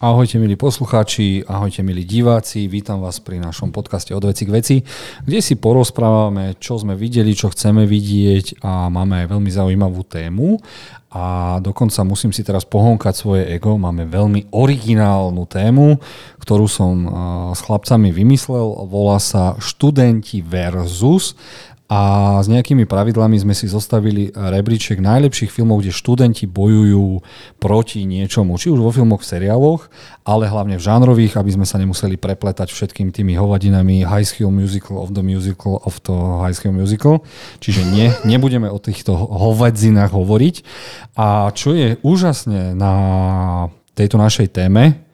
Ahojte milí poslucháči, ahojte milí diváci, vítam vás pri našom podcaste Od veci k veci, kde si porozprávame, čo sme videli, čo chceme vidieť a máme aj veľmi zaujímavú tému. A dokonca musím si teraz pohonkať svoje ego, máme veľmi originálnu tému, ktorú som s chlapcami vymyslel, volá sa Študenti versus a s nejakými pravidlami sme si zostavili rebríček najlepších filmov, kde študenti bojujú proti niečomu, či už vo filmoch, v seriáloch, ale hlavne v žánrových, aby sme sa nemuseli prepletať všetkým tými hovadinami High School Musical of the Musical of the High School Musical. Čiže nie, nebudeme o týchto hovadzinách hovoriť. A čo je úžasne na tejto našej téme,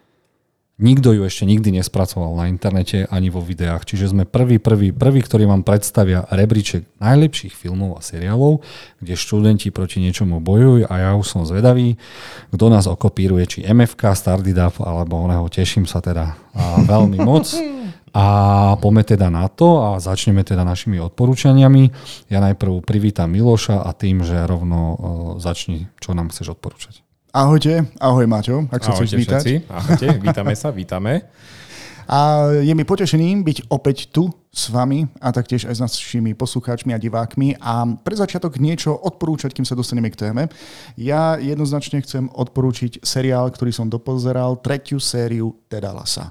Nikto ju ešte nikdy nespracoval na internete ani vo videách, čiže sme prvý, prvý, prvý, ktorý vám predstavia rebríček najlepších filmov a seriálov, kde študenti proti niečomu bojujú a ja už som zvedavý, kto nás okopíruje, či MFK, Stardidap alebo oného, teším sa teda veľmi moc. A poďme teda na to a začneme teda našimi odporúčaniami. Ja najprv privítam Miloša a tým, že rovno uh, začni, čo nám chceš odporúčať. Ahojte, ahoj Maťo, ak sa chceš vítať. Ahojte, vítame sa, vítame. A je mi potešením byť opäť tu s vami a taktiež aj s našimi poslucháčmi a divákmi a pre začiatok niečo odporúčať, kým sa dostaneme k téme. Ja jednoznačne chcem odporúčiť seriál, ktorý som dopozeral, tretiu sériu Teda Lasa.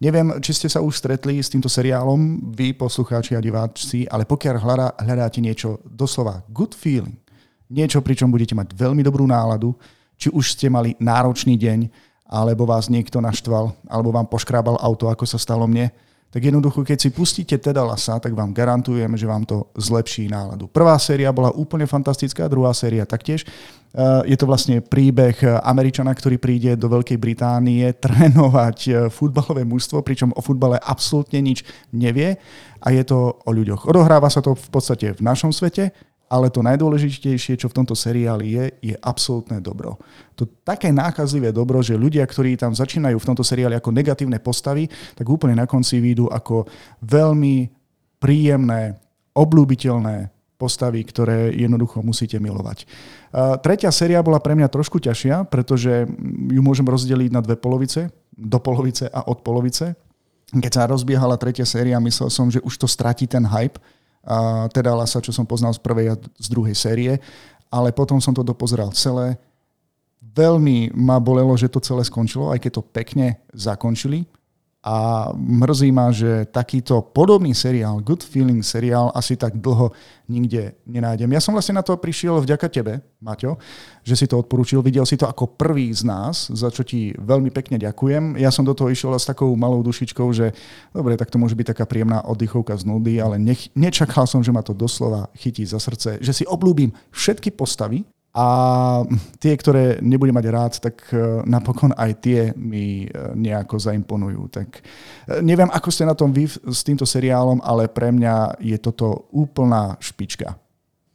Neviem, či ste sa už stretli s týmto seriálom, vy poslucháči a diváci, ale pokiaľ hľadáte niečo doslova good feeling, niečo, pričom budete mať veľmi dobrú náladu, či už ste mali náročný deň, alebo vás niekto naštval, alebo vám poškrábal auto, ako sa stalo mne, tak jednoducho, keď si pustíte teda Lasa, tak vám garantujem, že vám to zlepší náladu. Prvá séria bola úplne fantastická, druhá séria taktiež. Eh, je to vlastne príbeh Američana, ktorý príde do Veľkej Británie trénovať eh, futbalové mužstvo, pričom o futbale absolútne nič nevie a je to o ľuďoch. Odohráva sa to v podstate v našom svete, ale to najdôležitejšie, čo v tomto seriáli je, je absolútne dobro. To také nákazlivé dobro, že ľudia, ktorí tam začínajú v tomto seriáli ako negatívne postavy, tak úplne na konci výjdu ako veľmi príjemné, obľúbiteľné postavy, ktoré jednoducho musíte milovať. tretia séria bola pre mňa trošku ťažšia, pretože ju môžem rozdeliť na dve polovice, do polovice a od polovice. Keď sa rozbiehala tretia séria, myslel som, že už to stratí ten hype, a teda Lasa, čo som poznal z prvej a z druhej série, ale potom som to dopozeral celé. Veľmi ma bolelo, že to celé skončilo, aj keď to pekne zakončili a mrzí ma, že takýto podobný seriál, Good Feeling seriál, asi tak dlho nikde nenájdem. Ja som vlastne na to prišiel vďaka tebe, Maťo, že si to odporúčil. Videl si to ako prvý z nás, za čo ti veľmi pekne ďakujem. Ja som do toho išiel s takou malou dušičkou, že dobre, tak to môže byť taká príjemná oddychovka z nudy, ale nech, nečakal som, že ma to doslova chytí za srdce, že si oblúbim všetky postavy, a tie, ktoré nebudem mať rád, tak e, napokon aj tie mi e, nejako zaimponujú. Tak e, neviem, ako ste na tom vy s týmto seriálom, ale pre mňa je toto úplná špička.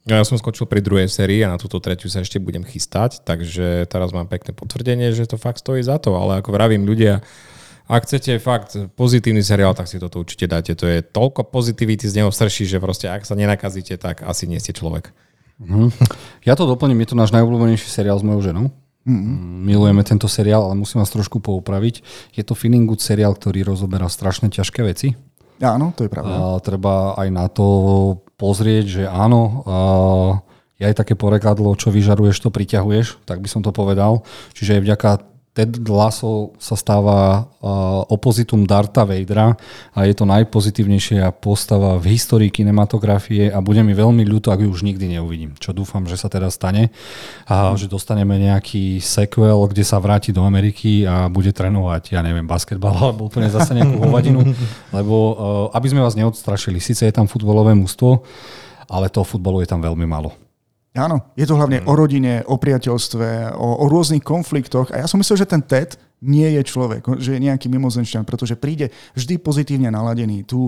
Ja som skončil pri druhej sérii a na túto tretiu sa ešte budem chystať, takže teraz mám pekné potvrdenie, že to fakt stojí za to, ale ako vravím ľudia, ak chcete fakt pozitívny seriál, tak si toto určite dáte. To je toľko pozitivity z neho strší, že proste ak sa nenakazíte, tak asi nie ste človek. Mm-hmm. Ja to doplním, je to náš najobľúbenejší seriál s mojou ženou. Mm-hmm. Milujeme tento seriál, ale musím vás trošku poupraviť. Je to feeling good seriál, ktorý rozoberá strašne ťažké veci. Áno, to je pravda. A, treba aj na to pozrieť, že áno, a, je aj také porekadlo, čo vyžaruješ, to priťahuješ, tak by som to povedal. Čiže aj vďaka Ted Lasso sa stáva opozitum Darta Vadera a je to najpozitívnejšia postava v histórii kinematografie a bude mi veľmi ľúto, ak ju už nikdy neuvidím. Čo dúfam, že sa teda stane a že dostaneme nejaký sequel, kde sa vráti do Ameriky a bude trénovať, ja neviem, basketbal alebo úplne zase nejakú hovadinu, lebo aby sme vás neodstrašili, síce je tam futbolové mústvo, ale toho futbolu je tam veľmi málo. Áno, je to hlavne mm. o rodine, o priateľstve, o, o rôznych konfliktoch. A ja som myslel, že ten Ted nie je človek, že je nejaký mimozenšťan, pretože príde vždy pozitívne naladený. Tu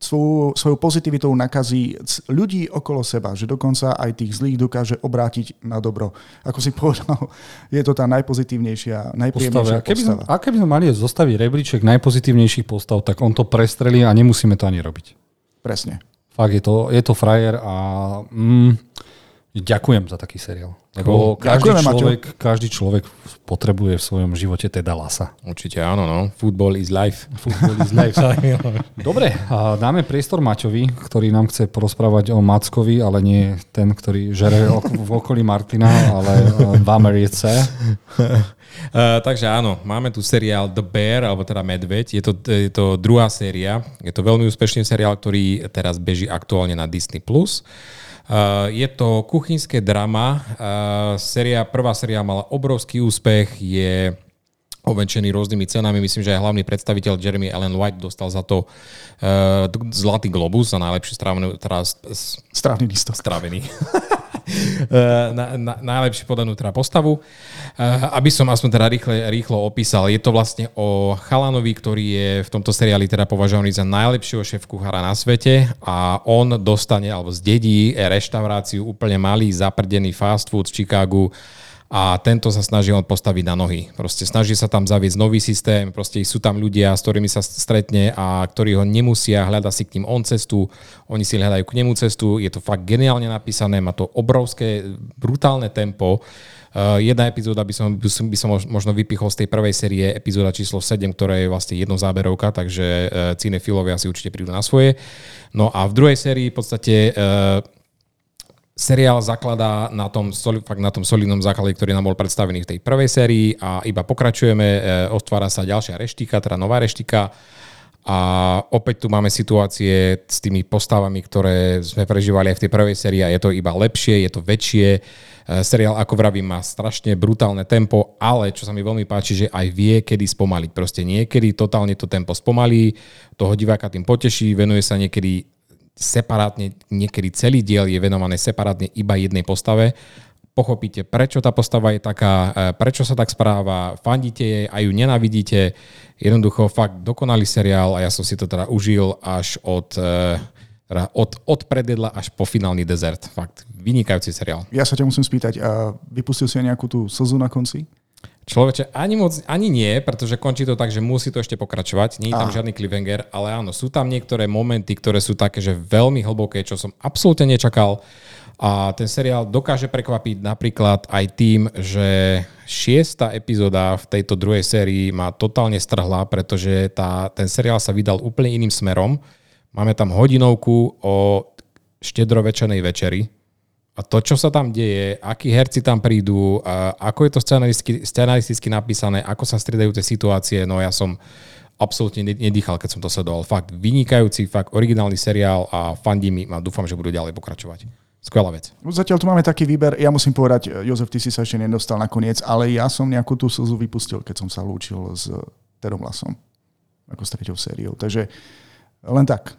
svojou, svojou pozitivitou nakazí ľudí okolo seba, že dokonca aj tých zlých dokáže obrátiť na dobro. Ako si povedal, je to tá najpozitívnejšia, najpríjemnejšia postava. Keby sme, a keby sme mali zostaviť rebríček najpozitívnejších postav, tak on to prestrelí a nemusíme to ani robiť. Presne. Fakt je to, je to frajer a... Mm, Ďakujem za taký seriál. Lebo každý Ďakujeme, Maťo. človek, každý človek potrebuje v svojom živote teda lasa. Určite áno, no. Football is life. Football is life. Dobre, a dáme priestor Maťovi, ktorý nám chce porozprávať o Mackovi, ale nie ten, ktorý žere v okolí Martina, ale e, v Americe. Uh, takže áno, máme tu seriál The Bear, alebo teda Medveď. Je to, je to druhá séria. Je to veľmi úspešný seriál, ktorý teraz beží aktuálne na Disney+. Uh, je to kuchynské drama. Séria, prvá séria mala obrovský úspech. Je ovenčený rôznymi cenami. Myslím, že aj hlavný predstaviteľ Jeremy Allen White dostal za to uh, Zlatý globus za najlepšiu strávenú, teda s- s- Strávny lístok. stravený. Eh, na, na, najlepšie podanú teda postavu. Uh, aby som aspoň teda rýchle, rýchlo opísal, je to vlastne o chalanovi, ktorý je v tomto seriáli teda považovaný za najlepšieho šéf kuchára na svete a on dostane alebo zdedí reštauráciu úplne malý, zaprdený fast food v Chicagu a tento sa snaží on postaviť na nohy. Proste snaží sa tam zaviesť nový systém, proste sú tam ľudia, s ktorými sa stretne a ktorí ho nemusia, hľada si k ním on cestu, oni si hľadajú k nemu cestu, je to fakt geniálne napísané, má to obrovské, brutálne tempo. Uh, jedna epizóda by som, by som, možno vypichol z tej prvej série, epizóda číslo 7, ktorá je vlastne jednozáberovka, takže uh, cinefilovia si určite prídu na svoje. No a v druhej sérii v podstate uh, seriál zakladá na tom, fakt na tom solidnom základe, ktorý nám bol predstavený v tej prvej sérii a iba pokračujeme, e, otvára sa ďalšia reštika, teda nová reštika a opäť tu máme situácie s tými postavami, ktoré sme prežívali aj v tej prvej sérii a je to iba lepšie, je to väčšie. E, Seriál, ako vravím, má strašne brutálne tempo, ale čo sa mi veľmi páči, že aj vie, kedy spomaliť. Proste niekedy totálne to tempo spomalí, toho diváka tým poteší, venuje sa niekedy separátne, niekedy celý diel je venované separátne iba jednej postave. Pochopíte, prečo tá postava je taká, e, prečo sa tak správa, fandíte jej a ju nenavidíte. Jednoducho fakt dokonalý seriál a ja som si to teda užil až od, e, teda od, od predjedla až po finálny dezert. Fakt vynikajúci seriál. Ja sa ťa musím spýtať, a vypustil si aj nejakú tú slzu na konci? Človeče, ani moc, ani nie, pretože končí to tak, že musí to ešte pokračovať. Nie je tam Aha. žiadny cliffhanger, ale áno, sú tam niektoré momenty, ktoré sú také, že veľmi hlboké, čo som absolútne nečakal. A ten seriál dokáže prekvapiť napríklad aj tým, že šiesta epizóda v tejto druhej sérii ma totálne strhla, pretože tá, ten seriál sa vydal úplne iným smerom. Máme tam hodinovku o štedrovečernej večeri, a to, čo sa tam deje, akí herci tam prídu, a ako je to scenaristicky, scenaristicky napísané, ako sa striedajú tie situácie, no ja som absolútne ne- nedýchal, keď som to sledoval. Fakt vynikajúci, fakt originálny seriál a fandí mi a dúfam, že budú ďalej pokračovať. Skvelá vec. No, Zatiaľ tu máme taký výber, ja musím povedať, Jozef, ty si sa ešte nedostal nakoniec, ale ja som nejakú tú slzu vypustil, keď som sa lúčil s Terom Lasom, ako s treťou sériou. Takže len tak.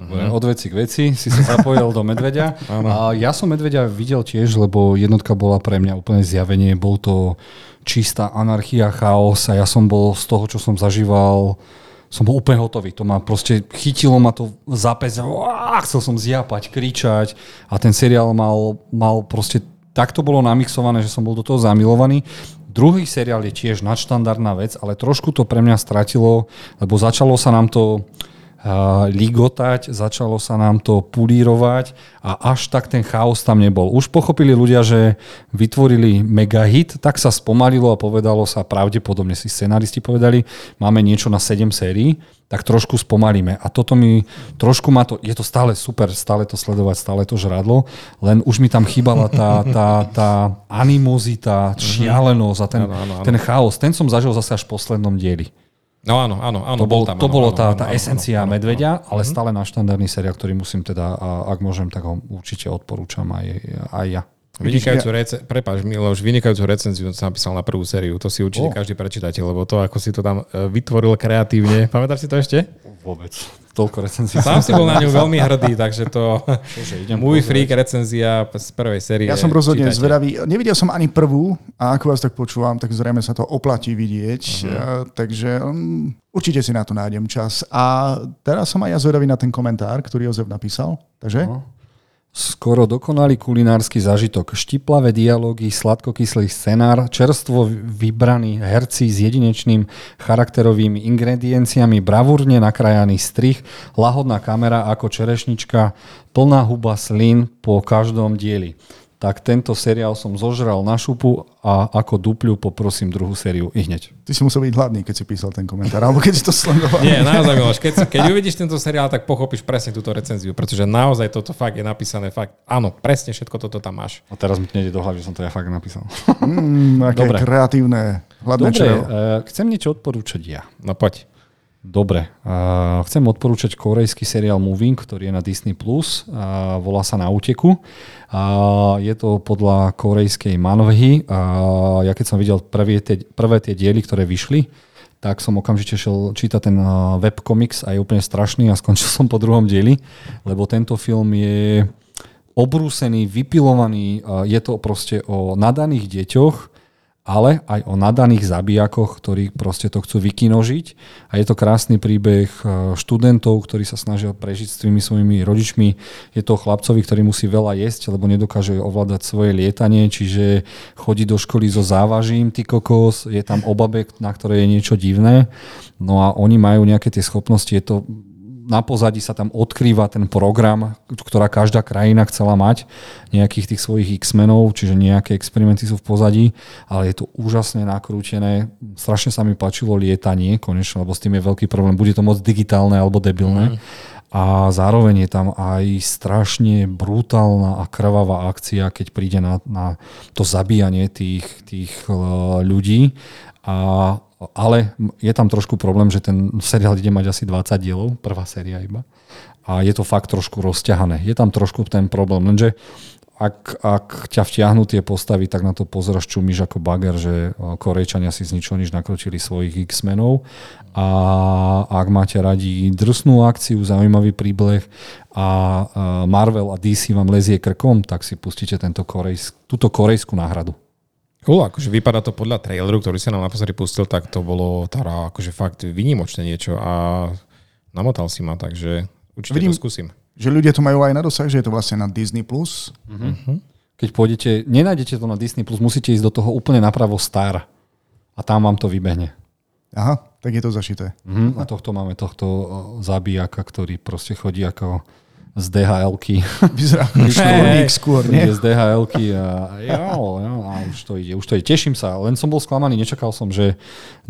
Dobre, Od veci k veci si sa zapojil do Medveďa. A ja som Medveďa videl tiež, lebo jednotka bola pre mňa úplne zjavenie. Bol to čistá anarchia, chaos a ja som bol z toho, čo som zažíval, som bol úplne hotový. To ma proste chytilo ma to za pes. Chcel som zjapať, kričať a ten seriál mal, mal proste tak to bolo namixované, že som bol do toho zamilovaný. Druhý seriál je tiež nadštandardná vec, ale trošku to pre mňa stratilo, lebo začalo sa nám to ligotať, začalo sa nám to pulírovať a až tak ten chaos tam nebol. Už pochopili ľudia, že vytvorili mega hit, tak sa spomalilo a povedalo sa, pravdepodobne si scenaristi povedali, máme niečo na 7 sérií, tak trošku spomalíme. A toto mi, trošku ma to, je to stále super, stále to sledovať, stále to žradlo, len už mi tam chýbala tá, tá, tá animozita, šialenosť a ten, Áno, áno, áno. ten chaos. Ten som zažil zase až v poslednom dieli. No áno, áno, áno. To, bol, tam, to áno, bolo áno, tá, áno, tá áno, esencia áno, áno, medveďa, áno. ale stále náš štandardný seriál, ktorý musím teda, ak môžem, tak ho určite odporúčam aj, aj ja. Vynikajúcu rece- prepáč, Miloš, vynikajúcu recenziu som napísal na prvú sériu. To si určite O. každý prečítate, lebo to, ako si to tam e, vytvoril kreatívne. Pamätáš si to ešte? Vôbec. Toľko recenzií. Sám si bol na ňu veľmi hrdý, takže to... Čože, idem Môj pozrieť. freak recenzia z prvej série. Ja som rozhodne Čítajte. zvedavý. Nevidel som ani prvú a ako vás tak počúvam, tak zrejme sa to oplatí vidieť. Uh-huh. Takže um, určite si na to nájdem čas. A teraz som aj ja zvedavý na ten komentár, ktorý Jozef napísal. Takže? No. Skoro dokonalý kulinársky zážitok, štiplavé dialógy, sladkokyslý scenár, čerstvo vybraní herci s jedinečným charakterovými ingredienciami, bravúrne nakrajaný strich, lahodná kamera ako čerešnička, plná huba slín po každom dieli. Tak tento seriál som zožral na šupu a ako dupľu poprosím druhú sériu i hneď. Ty si musel byť hladný, keď si písal ten komentár, alebo keď si to sledoval. Nie, naozaj Miloš, keď, keď uvidíš tento seriál, tak pochopíš presne túto recenziu, pretože naozaj toto fakt je napísané, fakt, áno, presne všetko toto tam máš. A teraz mi nejde do hlavy, že som to ja fakt napísal. Mm, aké Dobre. kreatívne, hladné Dobre, črevo. eh, chcem niečo odporúčať ja. No poď. Dobre, uh, chcem odporúčať korejský seriál Moving, ktorý je na Disney+, Plus, uh, volá sa Na úteku. Uh, je to podľa korejskej manvhy. Uh, ja keď som videl prvé tie, prvé tie diely, ktoré vyšli, tak som okamžite šiel čítať ten uh, webkomiks a je úplne strašný a skončil som po druhom dieli, lebo tento film je obrúsený, vypilovaný, uh, je to proste o nadaných deťoch, ale aj o nadaných zabijakoch, ktorí proste to chcú vykinožiť. A je to krásny príbeh e, študentov, ktorí sa snažia prežiť s tými svojimi rodičmi. Je to chlapcovi, ktorý musí veľa jesť, lebo nedokáže ovládať svoje lietanie, čiže chodí do školy so závažím, ty kokos, je tam obabek, na ktoré je niečo divné. No a oni majú nejaké tie schopnosti, je to na pozadí sa tam odkrýva ten program, ktorá každá krajina chcela mať, nejakých tých svojich X-menov, čiže nejaké experimenty sú v pozadí, ale je to úžasne nakrútené. Strašne sa mi páčilo lietanie, konečne, lebo s tým je veľký problém. Bude to moc digitálne alebo debilné. A zároveň je tam aj strašne brutálna a krvavá akcia, keď príde na, na to zabíjanie tých, tých eh, ľudí. A, ale je tam trošku problém, že ten seriál ide mať asi 20 dielov, prvá séria iba. A je to fakt trošku rozťahané. Je tam trošku ten problém, lenže ak, ak ťa vtiahnu tie postavy, tak na to pozeraš, čumíš ako bager, že Korejčania si z ničoho nič nakrútili svojich X-menov a ak máte radi drsnú akciu, zaujímavý príbeh a eh, Marvel a DC vám lezie krkom, tak si pustíte tento korejsk, túto korejskú náhradu. Cool, akože vypadá to podľa traileru, ktorý sa nám naposledy pustil, tak to bolo teda akože fakt výnimočné niečo a namotal si ma, takže určite Vidím- to skúsim. Že ľudia to majú aj na dosah, že je to vlastne na Disney+. Plus. Keď pôjdete, nenájdete to na Disney+, Plus, musíte ísť do toho úplne napravo Star a tam vám to vybehne. Aha, tak je to zašité. Mhm. A tohto máme tohto eh, zabíjaka, ktorý proste chodí ako z DHL-ky. Vyzerá školník skôr, nie? Z DHL-ky a, jo, jo, a už to ide, už to ide. Teším sa, len som bol sklamaný, nečakal som, že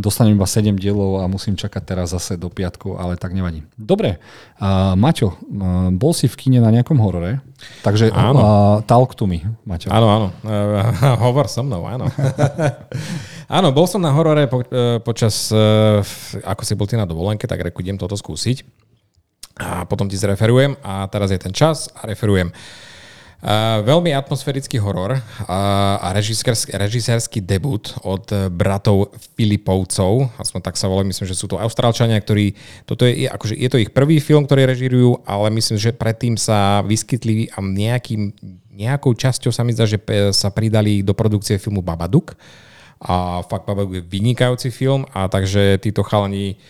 dostanem iba 7 dielov a musím čakať teraz zase do piatku, ale tak nevadí. Dobre, uh, Maťo, uh, bol si v kine na nejakom horore, takže Áno. uh, talk to me, Maťo. Áno, áno. Uh, hovor so mnou, áno. áno, bol som na horore po, eh, počas, uh, ako si bol ty na dovolenke, tak reku, idem toto skúsiť. A potom ti zreferujem a teraz je ten čas a referujem. Uh, veľmi atmosférický horor uh, a režisérsky, režisérsky debut od bratov Filipovcov, aspoň tak sa volajú, myslím, že sú to Austrálčania, ktorí, toto je, akože, je to ich prvý film, ktorý režirujú, ale myslím, že predtým sa vyskytli a nejakým, nejakou časťou sa mi zdá, že sa pridali do produkcie filmu Babadook a fakt Babadook je vynikajúci film a takže títo chalani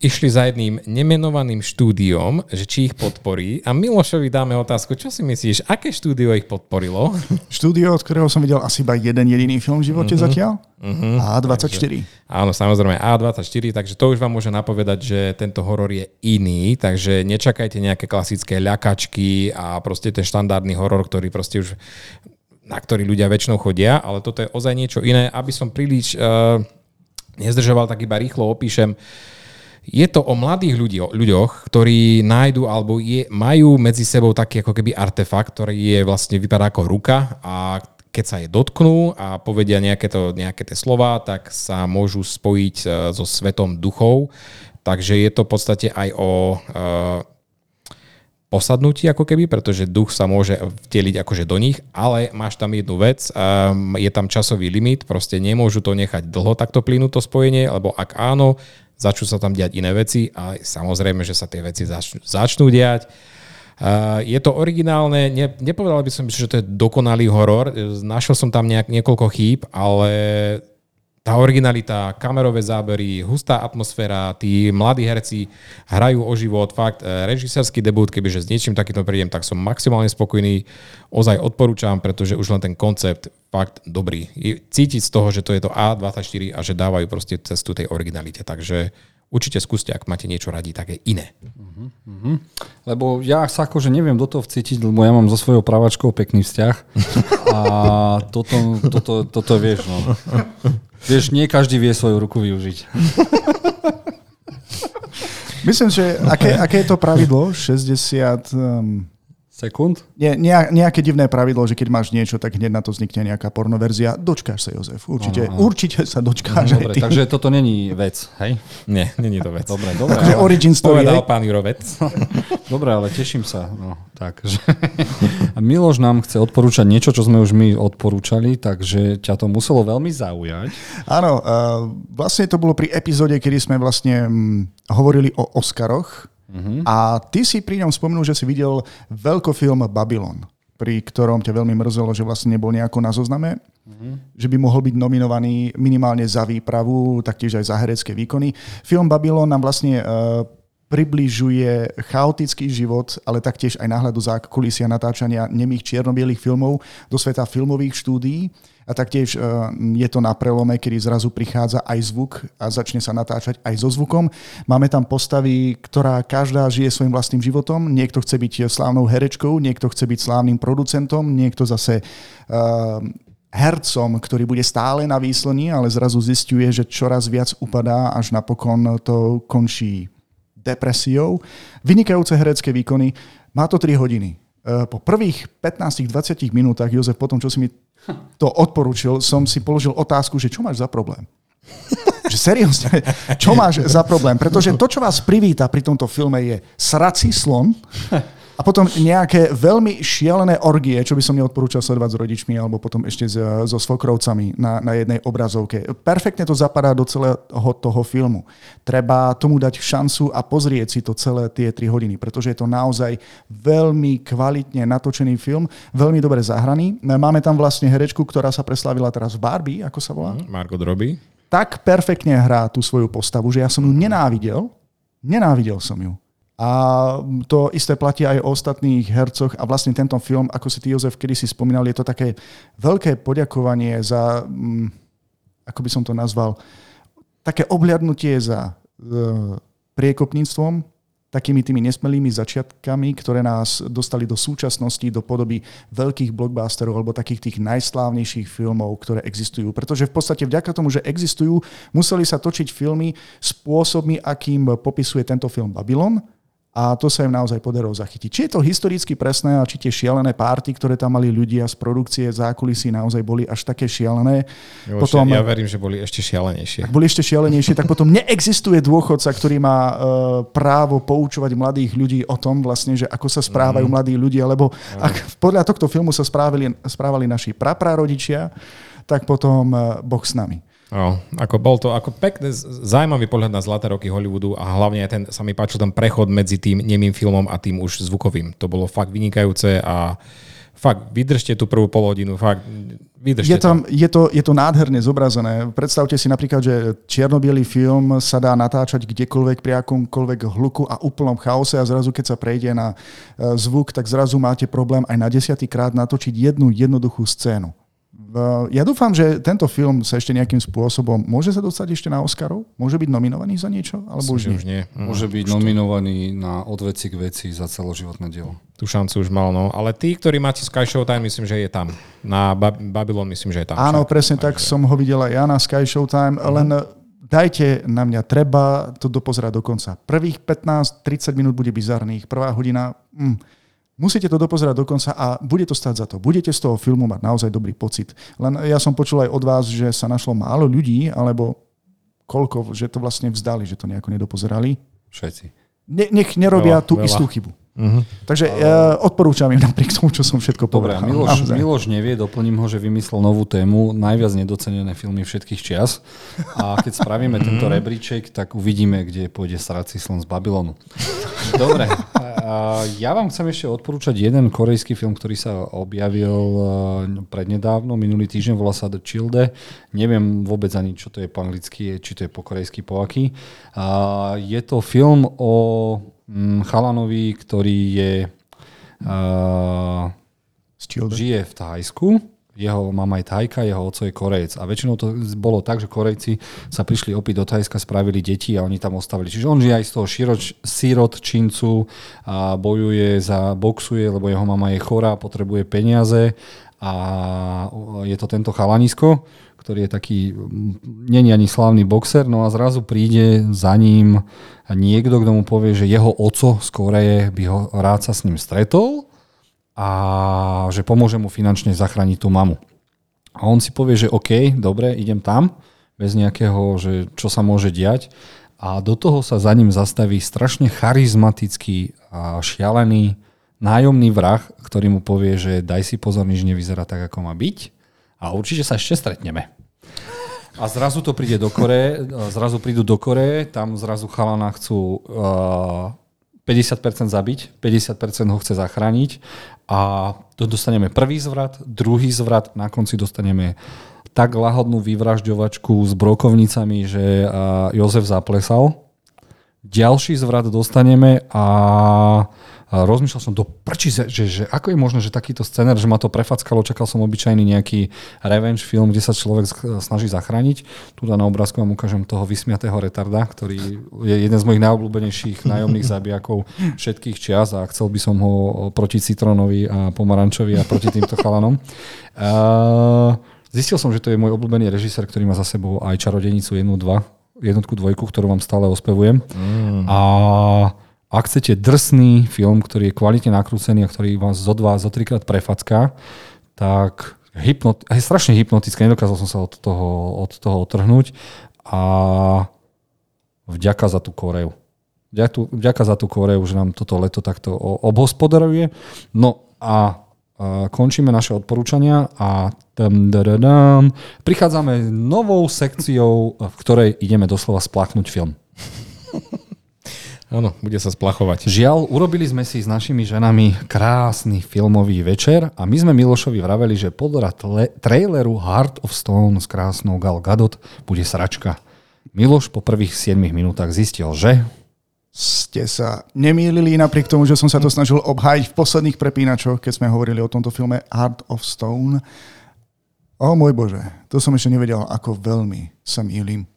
išli za jedným nemenovaným štúdiom, že či ich podporí. A Milošovi dáme otázku, čo si myslíš, aké štúdio ich podporilo? Štúdio, od ktorého som videl asi iba jeden jediný film v živote zatiaľ. A24. Áno, samozrejme A24, takže to už vám môže napovedať, že tento horor je iný, takže nečakajte nejaké klasické ľakačky a proste ten štandardný horor, ktorý proste už na ktorý ľudia väčšinou chodia, ale toto je ozaj niečo iné. Aby som príliš uh, nezdržoval, tak iba rýchlo opíšem. Je to o mladých ľudí, ľuďoch, ktorí nájdu alebo je, majú medzi sebou taký ako keby artefakt, ktorý je vlastne vypadá ako ruka a keď sa je dotknú a povedia nejaké, to, nejaké tie slova, tak sa môžu spojiť e, so svetom duchov. Takže je to v podstate aj o e, posadnutí ako keby, pretože duch sa môže vteliť akože do nich, ale máš tam jednu vec, um, je tam časový limit, proste nemôžu to nechať dlho takto plynúť to spojenie, lebo ak áno, začnú sa tam diať iné veci a samozrejme, že sa tie veci začnú, začnú diať. Uh, je to originálne, ne, nepovedal by som, že to je dokonalý horor, našiel som tam nejak, niekoľko chýb, ale tá originalita, kamerové zábery, hustá atmosféra, tí mladí herci hrajú o život, fakt e, režisérsky debut, kebyže s niečím takýmto prídem, tak som maximálne spokojný. Ozaj odporúčam, pretože už len ten koncept fakt dobrý. Cítiť z toho, že to je to A24 a že dávajú proste cestu tej originalite. Takže určite skúste, ak máte niečo radi, také iné. Uh-huh. Lebo ja sa akože neviem do toho vcítiť, lebo ja mám so svojou pravačkou pekný vzťah a toto, toto, toto vieš, no. Vieš, nie každý vie svoju ruku využiť. Myslím, že aké, aké je to pravidlo? 60... Um, Sekund? Nie, nejaké divné pravidlo, že keď máš niečo, tak hneď na to vznikne nejaká pornoverzia. Dočkáš sa, Jozef. Určite, ano, ano. určite sa dočkáš. No, dobre, takže toto není vec, hej? Nie, není to vec. Dobre, dobre. Takže ale... origin story, Povedal pán Jurovec. dobre, ale teším sa. No, tak, že... Miloš nám chce odporúčať niečo, čo sme už my odporúčali, takže ťa to muselo veľmi zaujať. Áno, uh, vlastne to bolo pri epizóde, kedy sme vlastne um, hovorili o Oscaroch Uh-huh. A ty si pri ňom spomenul, že si videl veľkofilm Babylon, pri ktorom ťa veľmi mrzelo, že vlastne nebol nejako na zozname, uh-huh. že by mohol byť nominovaný minimálne za výpravu, taktiež aj za herecké výkony. Film Babylon nám vlastne uh, približuje chaotický život, ale taktiež aj náhľadu za kulisia natáčania nemých čiernobielých filmov do sveta filmových štúdií. A taktiež e, je to na prelome, kedy zrazu prichádza aj zvuk a začne sa natáčať aj so zvukom. Máme tam postavy, ktorá každá žije svojim vlastným životom. Niekto chce byť slávnou herečkou, niekto chce byť slávnym producentom, niekto zase uh, hercom, ktorý bude stále na výslni, ale zrazu zistuje, že čoraz viac upadá, až napokon to končí depresiou. Vynikajúce herecké výkony. Má to 3 hodiny. E, po prvých 15-20 minútach, Jozef, potom, čo si mi to odporúčil, som si položil otázku, že čo máš za problém? že seriózne, čo máš za problém? Pretože to, čo vás privíta pri tomto filme je srací slon, a potom nejaké veľmi šialené orgie, čo by som neodporúčal sledovať s rodičmi alebo potom ešte so svokrovcami na, na jednej obrazovke. Perfektne to zapadá do celého toho filmu. Treba tomu dať šancu a pozrieť si to celé tie 3 hodiny, pretože je to naozaj veľmi kvalitne natočený film, veľmi dobre zahraný. Máme tam vlastne herečku, ktorá sa preslavila teraz v Barbie, ako sa volá? Mm, Margot Robbie. Tak perfektne hrá tú svoju postavu, že ja som ju nenávidel. Nenávidel som ju. A to isté platí aj o ostatných hercoch a vlastne tento film, ako si ty Jozef kedy si spomínal, je to také veľké poďakovanie za, mm, ako by som to nazval, také obľadnutie za e, priekopníctvom, takými tými nesmelými začiatkami, ktoré nás dostali do súčasnosti, do podoby veľkých blockbusterov alebo takých tých najslávnejších filmov, ktoré existujú. Pretože v podstate vďaka tomu, že existujú, museli sa točiť filmy spôsobmi, akým popisuje tento film Babylon, a to sa im naozaj podarilo zachytiť. Či je to historicky presné a či tie šialené párty, ktoré tam mali ľudia z produkcie, zákulisí naozaj boli až také šialené. Jo, potom, ja verím, že boli ešte šialenejšie. Ak boli ešte šialenejšie, tak potom neexistuje dôchodca, ktorý má uh, právo poučovať mladých ľudí o tom vlastne, že ako sa správajú mm. mladí ľudia, lebo mm. ak podľa tohto filmu sa správali, správali naši praprarodičia, tak potom uh, Boh s nami. No, ako bol to ako pekný, zaujímavý pohľad na zlaté roky Hollywoodu a hlavne ten, sa mi páčil ten prechod medzi tým nemým filmom a tým už zvukovým. To bolo fakt vynikajúce a fakt vydržte tú prvú polhodinu, fakt vydržte je, tam, to. Je, to, je to nádherne zobrazené. Predstavte si napríklad, že čiernobielý film sa dá natáčať kdekoľvek pri akomkoľvek hluku a úplnom chaose a zrazu keď sa prejde na e, zvuk, tak zrazu máte problém aj na desiatý krát natočiť jednu jednoduchú scénu. Ja dúfam, že tento film sa ešte nejakým spôsobom môže sa dostať ešte na Oscarov? Môže byť nominovaný za niečo? Alebo už nie? už nie? Môže byť už nominovaný to... na odveci k veci za celoživotné dielo. Tú šancu už mal, no. Ale tí, ktorí máte Sky Showtime, myslím, že je tam. Na Babylon myslím, že je tam. Áno, však. presne tak som ho videl aj ja na Sky Showtime, mm. len dajte na mňa, treba to dopozerať do konca. Prvých 15-30 minút bude bizarných, prvá hodina... Mm, Musíte to dopozerať dokonca a bude to stať za to. Budete z toho filmu mať naozaj dobrý pocit. Len ja som počul aj od vás, že sa našlo málo ľudí, alebo koľko, že to vlastne vzdali, že to nejako nedopozerali. Všetci. Ne, nech nerobia veľa, tú veľa. istú chybu. Uh-huh. Takže Ale... ja odporúčam im napriek tomu, čo som všetko povedal. Dobre, Miloš, Miloš nevie, doplním ho, že vymyslel novú tému, najviac nedocenené filmy všetkých čias. A keď spravíme tento rebríček, tak uvidíme, kde pôjde Srací slon z Babylonu. Dobre, ja vám chcem ešte odporúčať jeden korejský film, ktorý sa objavil prednedávno, minulý týždeň, volá sa The Childe. Neviem vôbec ani, čo to je po anglicky, či to je po korejsky, po aký. Je to film o mm, chalanovi, ktorý je uh, žije v Thajsku, jeho mama je Tajka, jeho oco je Korejec. A väčšinou to bolo tak, že Korejci sa prišli opiť do Tajska, spravili deti a oni tam ostavili. Čiže on žije aj z toho široč, čincu a bojuje za, boxuje, lebo jeho mama je chorá, potrebuje peniaze a je to tento chalanisko, ktorý je taký, není ani slávny boxer, no a zrazu príde za ním niekto, kto mu povie, že jeho oco z Koreje by ho rád sa s ním stretol a že pomôže mu finančne zachrániť tú mamu. A on si povie, že OK, dobre, idem tam, bez nejakého, že čo sa môže diať. A do toho sa za ním zastaví strašne charizmatický a šialený nájomný vrah, ktorý mu povie, že daj si pozor, nič nevyzerá tak, ako má byť a určite sa ešte stretneme. A zrazu to príde do Kore, zrazu prídu do Kore, tam zrazu chalana chcú uh, 50% zabiť, 50% ho chce zachrániť a dostaneme prvý zvrat, druhý zvrat, na konci dostaneme tak lahodnú vyvražďovačku s brokovnicami, že Jozef zaplesal. Ďalší zvrat dostaneme a rozmýšľal som do prči, že, že ako je možné, že takýto scenár, že ma to prefackalo, čakal som obyčajný nejaký revenge film, kde sa človek snaží zachrániť. Tu na obrázku vám ukážem toho vysmiatého retarda, ktorý je jeden z mojich najobľúbenejších nájomných zabijakov všetkých čias a chcel by som ho proti Citronovi a Pomarančovi a proti týmto chalanom. Uh, zistil som, že to je môj obľúbený režisér, ktorý má za sebou aj Čarodenicu 1, 2, jednotku, dvojku, ktorú vám stále ospevujem. Mm. A ak chcete drsný film, ktorý je kvalitne nakrúcený a ktorý vás zo dva, zo trikrát prefacká, tak hypnot, je strašne hypnotické, nedokázal som sa od toho, od toho otrhnúť a vďaka za tú Koreu. Vďaka za tú Koreu, že nám toto leto takto obhospodaruje. No a končíme naše odporúčania a prichádzame novou sekciou, v ktorej ideme doslova spláchnuť film. Áno, bude sa splachovať. Žiaľ, urobili sme si s našimi ženami krásny filmový večer a my sme Milošovi vraveli, že podľa tle- traileru Heart of Stone s krásnou Gal Gadot bude sračka. Miloš po prvých 7 minútach zistil, že ste sa nemýlili napriek tomu, že som sa to snažil obhájiť v posledných prepínačoch, keď sme hovorili o tomto filme Heart of Stone. O môj Bože, to som ešte nevedel, ako veľmi sa mýlim.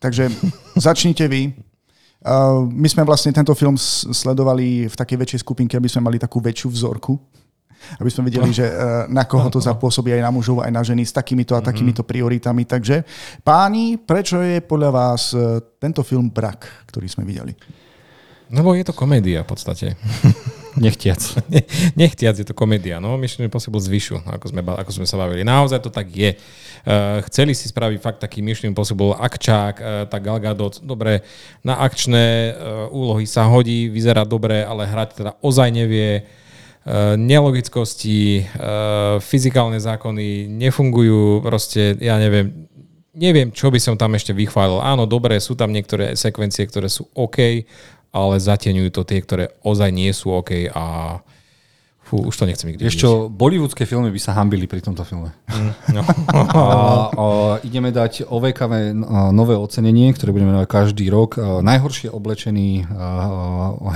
Takže začnite vy, Uh, my sme vlastne tento film sledovali v takej väčšej skupinke, aby sme mali takú väčšiu vzorku, aby sme vedeli, že uh, na koho to zapôsobí aj na mužov, aj na ženy s takýmito a mhm. takýmito prioritami. Takže páni, prečo je podľa vás uh, tento film brak, ktorý sme videli? No bo je to komédia v podstate. Nechtiac. Nechtiac je to komédia. No, Mission Impossible zvyšu, ako sme, ako sme sa bavili. Naozaj to tak je. Uh, chceli si spraviť fakt taký Mission Impossible akčák, uh, tak Gal Gadot, dobre, na akčné uh, úlohy sa hodí, vyzerá dobre, ale hrať teda ozaj nevie. Uh, nelogickosti, uh, fyzikálne zákony nefungujú, proste, ja neviem, neviem, čo by som tam ešte vychválil. Áno, dobre, sú tam niektoré sekvencie, ktoré sú OK, ale zatieňujú to tie, ktoré ozaj nie sú OK a Fú, už to nechcem nikdy Ešte bollywoodske filmy by sa hambili pri tomto filme. Mm, no. a, a, ideme dať OVKV nové ocenenie, ktoré budeme mať každý rok. Najhoršie oblečený,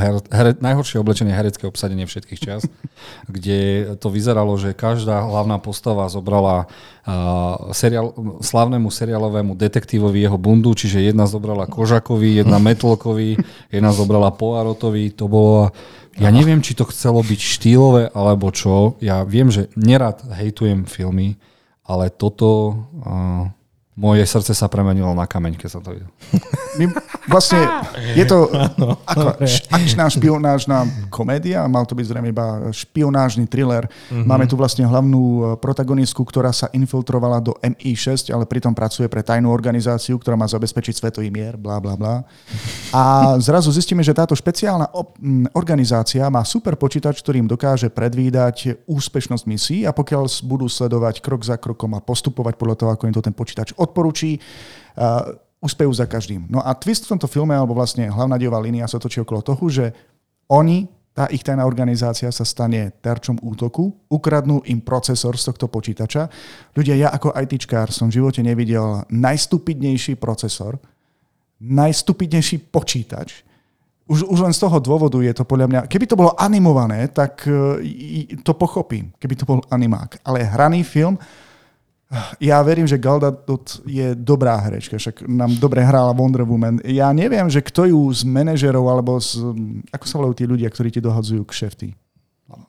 her, her, najhoršie oblečenie herecké obsadenie všetkých čas, kde to vyzeralo, že každá hlavná postava zobrala seriál, slavnému seriálovému detektívovi jeho bundu, čiže jedna zobrala Kožakovi, jedna Metlkovi, jedna zobrala Poirotovi. To bolo ja neviem, či to chcelo byť štýlové alebo čo. Ja viem, že nerad hejtujem filmy, ale toto... Uh, moje srdce sa premenilo na kameň, keď som to videl. My, vlastne je to ako akčná špionážna komédia, mal to byť zrejme iba špionážny thriller. Mm-hmm. Máme tu vlastne hlavnú e, protagonistku, ktorá sa infiltrovala do MI6, ale pritom pracuje pre tajnú organizáciu, ktorá má zabezpečiť svetový mier, bla bla bla. A zrazu zistíme, že táto špeciálna organizácia má super počítač, ktorým dokáže predvídať úspešnosť misií a pokiaľ budú sledovať krok za krokom a postupovať podľa toho, ako im to ten počítač odporúči, uh, úspejú za každým. No a twist v tomto filme, alebo vlastne hlavná diová línia sa točí okolo toho, že oni, tá ich tajná organizácia sa stane terčom útoku, ukradnú im procesor z tohto počítača. Ľudia, ja ako ITčkár som v živote nevidel najstupidnejší procesor, najstupidnejší počítač, Už, už len z toho dôvodu je to podľa mňa... Keby to bolo animované, tak uh, to pochopím, keby to bol animák. Ale hraný film, ja verím, že Gal Gadot je dobrá herečka, však nám dobre hrála Wonder Woman. Ja neviem, že kto ju z manažerov, alebo z... Ako sa volajú tí ľudia, ktorí ti dohadzujú kšefty?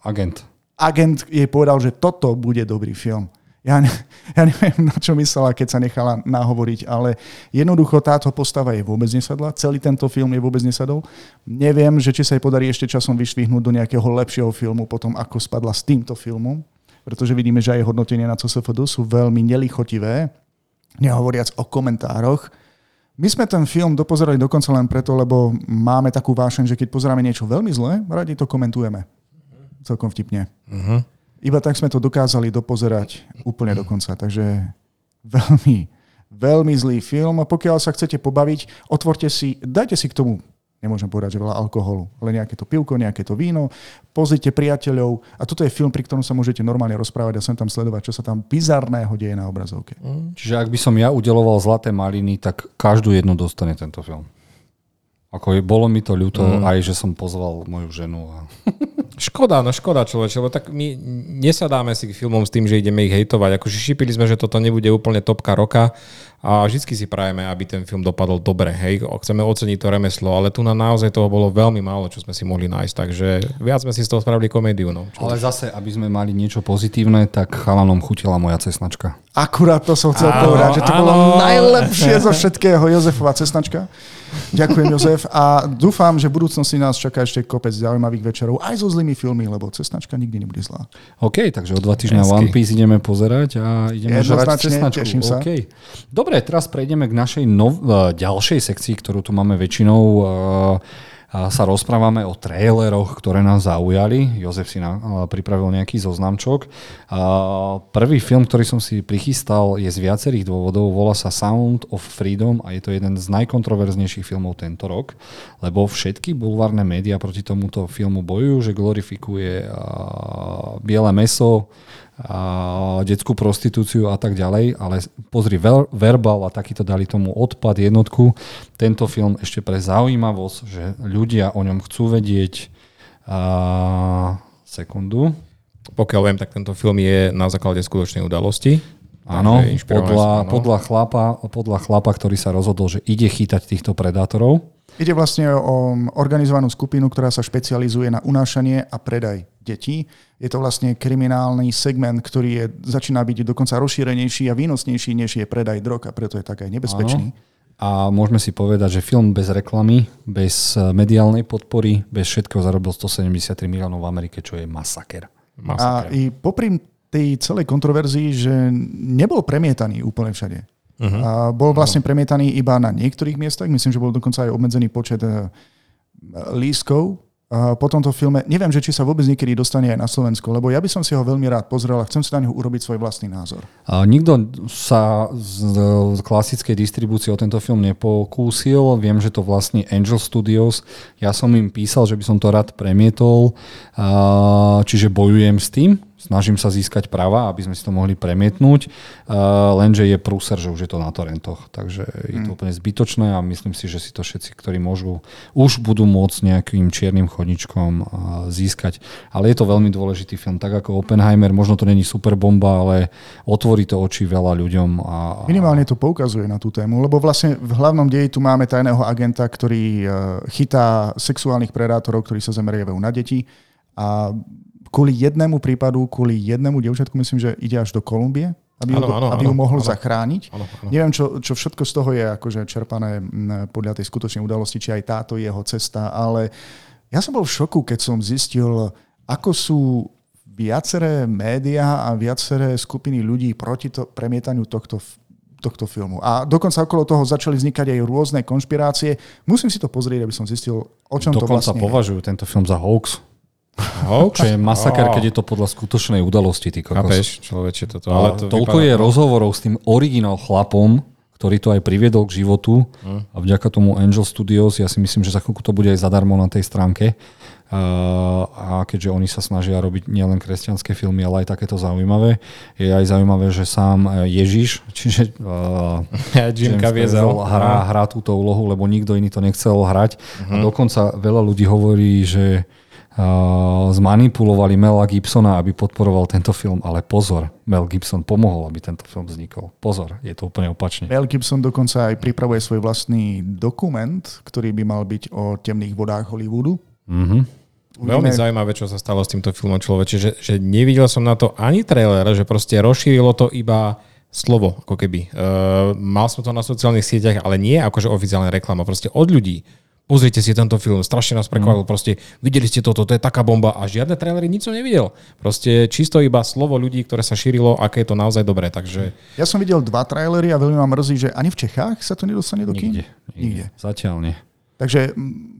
Agent. Agent jej povedal, že toto bude dobrý film. Ja, ne, ja neviem, na čo myslela, keď sa nechala nahovoriť, ale jednoducho táto postava je vôbec nesadla. Celý tento film je vôbec nesadol. Neviem, že či sa jej podarí ešte časom vyšvihnúť do nejakého lepšieho filmu potom, ako spadla s týmto filmom, pretože vidíme, že aj hodnotenia na CSFD sú veľmi nelichotivé, nehovoriac o komentároch. My sme ten film dopozerali dokonca len preto, lebo máme takú vášeň, že keď pozeráme niečo veľmi zlé, radi to komentujeme. Celkom vtipne. Uh-huh. Iba tak sme to dokázali dopozerať úplne do konca. Takže veľmi, veľmi zlý film. A pokiaľ sa chcete pobaviť, otvorte si, dajte si k tomu nemôžem povedať, že veľa alkoholu, ale nejaké to pivko, nejaké to víno, pozrite priateľov a toto je film, pri ktorom sa môžete normálne rozprávať a sem tam sledovať, čo sa tam bizarného deje na obrazovke. Mm. Čiže ak by som ja udeloval zlaté maliny, tak každú jednu dostane tento film. Ako je, bolo mi to ľúto, mm. aj že som pozval moju ženu. A... Škoda, no škoda človeče, lebo tak my nesadáme si k filmom s tým, že ideme ich hejtovať. Akože šípili sme, že toto nebude úplne topka roka a vždy si prajeme, aby ten film dopadol dobre. Hej, chceme oceniť to remeslo, ale tu na naozaj toho bolo veľmi málo, čo sme si mohli nájsť, takže viac sme si z toho spravili komédiu. No. Čo ale zase, aby sme mali niečo pozitívne, tak chalanom chutila moja cesnačka. Akurát to som chcel áno, povedať, že to áno. bolo najlepšie zo všetkého Jozefova cesnačka. Ďakujem, Jozef. A dúfam, že v budúcnosti nás čaká ešte kopec zaujímavých večerov, aj so zlými filmy, lebo cesnačka nikdy nebude zlá. OK, takže o dva týždňa One Piece ideme pozerať a ideme žrať cesnačku. Teším sa. Okay. Dobre, teraz prejdeme k našej nov- e, ďalšej sekcii, ktorú tu máme väčšinou. Uh, sa rozprávame o traileroch, ktoré nás zaujali. Jozef si na, pripravil nejaký zoznamčok. Prvý film, ktorý som si prichystal, je z viacerých dôvodov. Volá sa Sound of Freedom a je to jeden z najkontroverznejších filmov tento rok, lebo všetky bulvárne médiá proti tomuto filmu bojujú, že glorifikuje biele meso, a detskú prostitúciu a tak ďalej, ale pozri, ver, Verbal a takýto dali tomu odpad jednotku. Tento film ešte pre zaujímavosť, že ľudia o ňom chcú vedieť a, sekundu. Pokiaľ viem, tak tento film je na základe skutočnej udalosti. Áno, podľa, podľa, chlapa, podľa chlapa, ktorý sa rozhodol, že ide chytať týchto predátorov. Ide vlastne o organizovanú skupinu, ktorá sa špecializuje na unášanie a predaj detí. Je to vlastne kriminálny segment, ktorý je, začína byť dokonca rozšírenejší a výnosnejší, než je predaj drog a preto je tak aj nebezpečný. Áno. A môžeme si povedať, že film bez reklamy, bez eh, mediálnej podpory, bez všetkého zarobil 173 miliónov v Amerike, čo je masaker. masaker. A i popri tej celej kontroverzii, že nebol premietaný úplne všade. Uh-huh. A bol vlastne premietaný iba na niektorých miestach, myslím, že bol dokonca aj obmedzený počet eh, lískov po tomto filme. Neviem, že či sa vôbec niekedy dostane aj na Slovensko, lebo ja by som si ho veľmi rád pozrel a chcem si na neho urobiť svoj vlastný názor. A nikto sa z, z klasickej distribúcie o tento film nepokúsil. Viem, že to vlastne Angel Studios. Ja som im písal, že by som to rád premietol, čiže bojujem s tým snažím sa získať práva, aby sme si to mohli premietnúť, uh, lenže je prúser, že už je to na torrentoch, takže je to mm. úplne zbytočné a myslím si, že si to všetci, ktorí môžu, už budú môcť nejakým čiernym chodničkom uh, získať. Ale je to veľmi dôležitý film, tak ako Oppenheimer, možno to není super bomba, ale otvorí to oči veľa ľuďom. A, a... Minimálne to poukazuje na tú tému, lebo vlastne v hlavnom deji tu máme tajného agenta, ktorý uh, chytá sexuálnych predátorov, ktorí sa zameriavajú na deti a kvôli jednému prípadu, kvôli jednému dievčatku, myslím, že ide až do Kolumbie, aby, ano, ju, ano, aby ano, ju mohol ano, zachrániť. Ano, ano. Neviem, čo, čo všetko z toho je akože čerpané podľa tej skutočnej udalosti, či aj táto jeho cesta, ale ja som bol v šoku, keď som zistil, ako sú viaceré médiá a viaceré skupiny ľudí proti to, premietaniu tohto tohto filmu. A dokonca okolo toho začali vznikať aj rôzne konšpirácie. Musím si to pozrieť, aby som zistil, o čom dokonca to vlastne považujú tento film za hoax. Hoax? Čo je masaker, oh. keď je to podľa skutočnej udalosti, ty kokos. Chápeš, človeče, toto. Ale to toľko vypadá... je rozhovorov s tým originál chlapom, ktorý to aj priviedol k životu hmm. a vďaka tomu Angel Studios, ja si myslím, že za chvíľku to bude aj zadarmo na tej stránke, a keďže oni sa snažia robiť nielen kresťanské filmy, ale aj takéto zaujímavé, je aj zaujímavé, že sám Ježiš, čiže uh, Jim Caviezel hrá, hrá túto úlohu, lebo nikto iný to nechcel hrať. Uh-huh. A mhm. dokonca veľa ľudí hovorí, že uh, zmanipulovali Mela Gibsona, aby podporoval tento film, ale pozor, Mel Gibson pomohol, aby tento film vznikol. Pozor, je to úplne opačne. Mel Gibson dokonca aj pripravuje svoj vlastný dokument, ktorý by mal byť o temných vodách Hollywoodu. Mm-hmm. Veľmi zaujímavé, čo sa stalo s týmto filmom človeče, že, že nevidel som na to ani trailer, že proste rozšírilo to iba slovo, ako keby. Uh, mal som to na sociálnych sieťach, ale nie akože oficiálna reklama, proste od ľudí. Pozrite si tento film, strašne nás prekvapil, mm. proste videli ste toto, to je taká bomba a žiadne trailery, nič som nevidel. Proste čisto iba slovo ľudí, ktoré sa šírilo, aké je to naozaj dobré, takže... Ja som videl dva trailery a veľmi ma mrzí, že ani v Čechách sa to nedostane do kín? Nikde. Nikde. Zatiaľ nie. Takže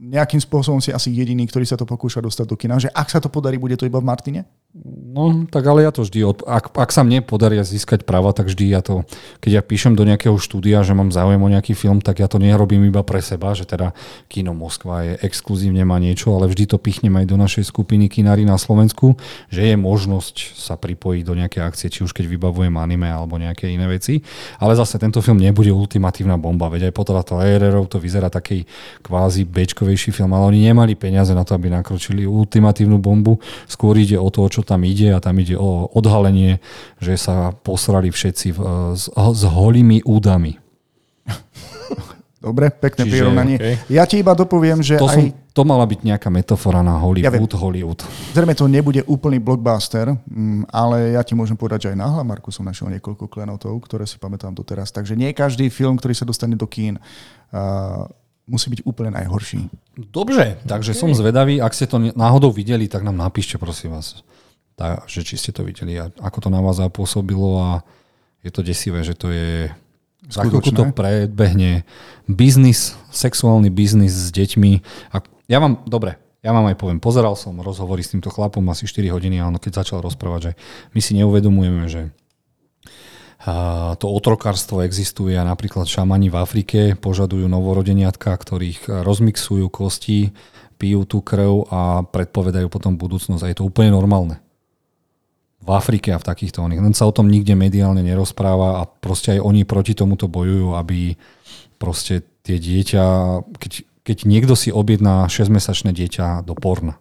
nejakým spôsobom si asi jediný, ktorý sa to pokúša dostať do kina, že ak sa to podarí, bude to iba v Martine? No, tak ale ja to vždy, ak, ak sa mne podarí získať práva, tak vždy ja to, keď ja píšem do nejakého štúdia, že mám záujem o nejaký film, tak ja to nerobím iba pre seba, že teda Kino Moskva je exkluzívne má niečo, ale vždy to pichnem aj do našej skupiny Kinári na Slovensku, že je možnosť sa pripojiť do nejakej akcie, či už keď vybavujem anime alebo nejaké iné veci. Ale zase tento film nebude ultimatívna bomba, veď aj podľa trailerov to vyzerá taký kvázi bečkovejší film, ale oni nemali peniaze na to, aby nakročili ultimatívnu bombu. Skôr ide o to, čo tam ide a tam ide o odhalenie, že sa posrali všetci v, s, s holými údami. Dobre, pekné Čiže, prirovnanie. Okay. Ja ti iba dopoviem, že to aj... Som, to mala byť nejaká metafora na Hollywood, ja Hollywood. Zrejme to nebude úplný blockbuster, mm, ale ja ti môžem povedať, že aj na Hlamarku som našiel niekoľko klenotov, ktoré si pamätám doteraz. Takže nie každý film, ktorý sa dostane do kín, uh, musí byť úplne najhorší. Dobre, takže som zvedavý. Ak ste to náhodou videli, tak nám napíšte, prosím vás tá, že či ste to videli a ako to na vás zapôsobilo a je to desivé, že to je za chvíľku to predbehne biznis, sexuálny biznis s deťmi. A ja vám, dobre, ja vám aj poviem, pozeral som rozhovory s týmto chlapom asi 4 hodiny a ono keď začal rozprávať, že my si neuvedomujeme, že to otrokárstvo existuje a napríklad šamani v Afrike požadujú novorodeniatka, ktorých rozmixujú kosti, pijú tú krv a predpovedajú potom budúcnosť a je to úplne normálne v Afrike a v takýchto oných. Len sa o tom nikde mediálne nerozpráva a proste aj oni proti tomuto bojujú, aby proste tie dieťa, keď, keď niekto si objedná 6-mesačné dieťa do porna.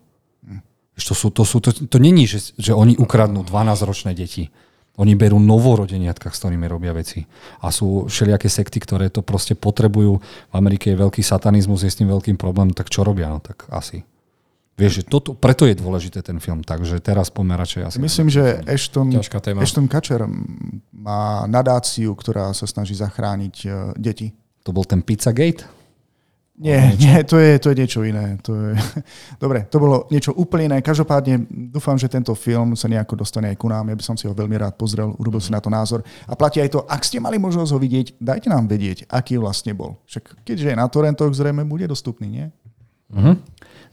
To, sú, to, sú, to, to není, že, že oni ukradnú 12-ročné deti. Oni berú novorodeniatka, s ktorými robia veci. A sú všelijaké sekty, ktoré to proste potrebujú. V Amerike je veľký satanizmus, je s tým veľkým problém, tak čo robia? No tak asi Vieš, že toto, preto je dôležité ten film, takže teraz poďme radšej asi. Myslím, že Ashton, Ashton Kutcher má nadáciu, ktorá sa snaží zachrániť uh, deti. To bol ten Pizzagate? Nie, nie, to je, to je niečo iné. To je... Dobre, to bolo niečo úplne iné. Každopádne dúfam, že tento film sa nejako dostane aj ku nám. Ja by som si ho veľmi rád pozrel, urobil si na to názor. A platí aj to, ak ste mali možnosť ho vidieť, dajte nám vedieť, aký vlastne bol. Však keďže je na torrentoch, zrejme bude dostupný, nie? Uh-huh.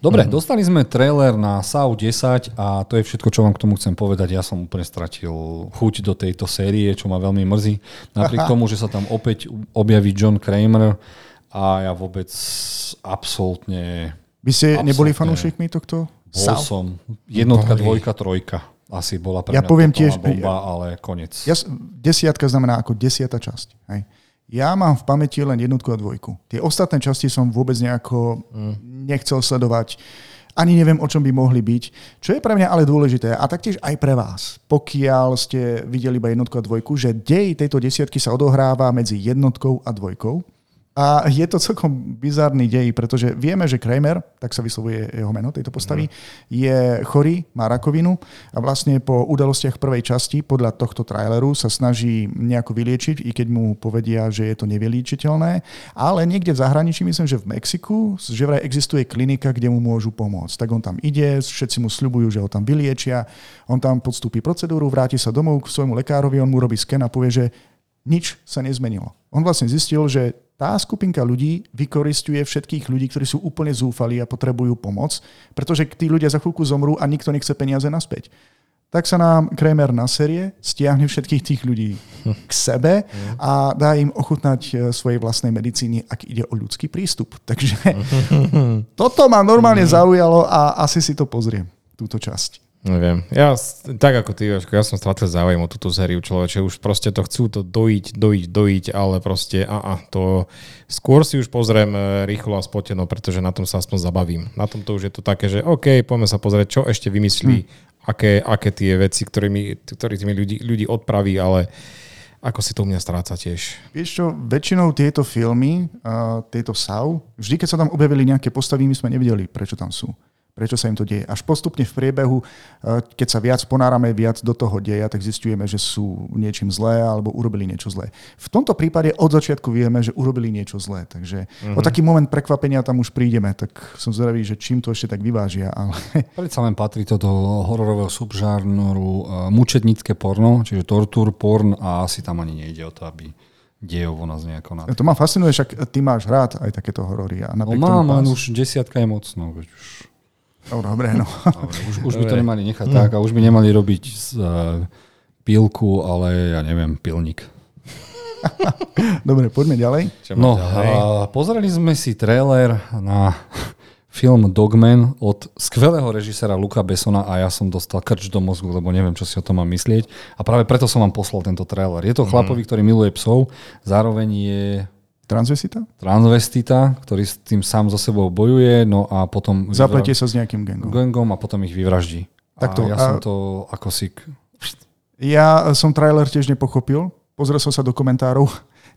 Dobre, mm-hmm. dostali sme trailer na SAU 10 a to je všetko, čo vám k tomu chcem povedať. Ja som úplne stratil chuť do tejto série, čo ma veľmi mrzí. Napriek Aha. tomu, že sa tam opäť objaví John Kramer a ja vôbec absolútne... Vy ste absolútne, neboli fanúšikmi tohto? Bol som. Jednotka, dvojka, trojka. Asi bola pre ja mňa poviem tiež, bomba, ale konec. Ja, desiatka znamená ako desiata časť. Hej. Ja mám v pamäti len jednotku a dvojku. Tie ostatné časti som vôbec nejako mm. nechcel sledovať. Ani neviem, o čom by mohli byť. Čo je pre mňa ale dôležité a taktiež aj pre vás, pokiaľ ste videli iba jednotku a dvojku, že dej tejto desiatky sa odohráva medzi jednotkou a dvojkou a je to celkom bizarný dej, pretože vieme, že Kramer, tak sa vyslovuje jeho meno tejto postavy, mm. je chorý, má rakovinu a vlastne po udalostiach prvej časti podľa tohto traileru sa snaží nejako vyliečiť, i keď mu povedia, že je to nevyliečiteľné. Ale niekde v zahraničí, myslím, že v Mexiku, že vraj existuje klinika, kde mu môžu pomôcť. Tak on tam ide, všetci mu sľubujú, že ho tam vyliečia, on tam podstúpi procedúru, vráti sa domov k svojmu lekárovi, on mu robí sken a povie, že nič sa nezmenilo. On vlastne zistil, že tá skupinka ľudí vykoristuje všetkých ľudí, ktorí sú úplne zúfali a potrebujú pomoc, pretože tí ľudia za chvíľku zomrú a nikto nechce peniaze naspäť. tak sa nám Kramer na série stiahne všetkých tých ľudí k sebe a dá im ochutnať e, svojej vlastnej medicíny, ak ide o ľudský prístup. Takže toto ma normálne zaujalo a asi si to pozriem, túto časť. Neviem. Ja, tak ako ty, ja som stratil záujem o túto sériu človeče. Už proste to chcú to dojiť, dojiť, dojiť, ale proste a, a to skôr si už pozriem e, rýchlo a spoteno, pretože na tom sa aspoň zabavím. Na tom to už je to také, že OK, poďme sa pozrieť, čo ešte vymyslí, hm. aké, aké tie veci, ktorými, ktorými ľudí, ľudí odpraví, ale ako si to u mňa stráca tiež. Vieš čo, väčšinou tieto filmy, uh, tieto SAU, vždy keď sa tam objavili nejaké postavy, my sme nevedeli, prečo tam sú prečo sa im to deje. Až postupne v priebehu, eh, keď sa viac ponárame viac do toho deja, tak zistujeme, že sú niečím zlé alebo urobili niečo zlé. V tomto prípade od začiatku vieme, že urobili niečo zlé. Takže mm-hmm. o taký moment prekvapenia tam už prídeme, tak som zvedavý, že čím to ešte tak vyvážia. Ale... Predsa len patrí to do hororového subžárnoru uh, mučetnícke porno, čiže tortur, porn a asi tam ani nejde o to, aby dejovo nás nejako na... To ma fascinuje, však ty máš rád aj takéto horory. A no mám, len už desiatka je mocno. Už No, dobre, no. Dobre, už, už by to nemali nechať mm. tak a už by nemali robiť z, uh, pilku, ale ja neviem, pilník. dobre, poďme ďalej. Čo no, ďalej? Pozreli sme si trailer na film Dogman od skvelého režisera Luka Besona a ja som dostal krč do mozgu, lebo neviem, čo si o tom mám myslieť. A práve preto som vám poslal tento trailer. Je to mm. chlapový, ktorý miluje psov, zároveň je Transvestita? Transvestita, ktorý s tým sám so sebou bojuje, no a potom... Zapletie sa s nejakým gangom. Gangom a potom ich vyvraždí. Takto, a ja a... som to ako si... Ja som trailer tiež nepochopil. Pozrel som sa do komentárov.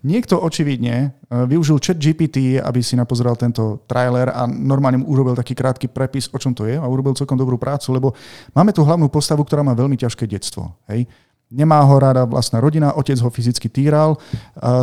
Niekto očividne e, využil chat GPT, aby si napozeral tento trailer a normálne mu urobil taký krátky prepis, o čom to je a urobil celkom dobrú prácu, lebo máme tu hlavnú postavu, ktorá má veľmi ťažké detstvo. Hej? Nemá ho rada vlastná rodina, otec ho fyzicky týral.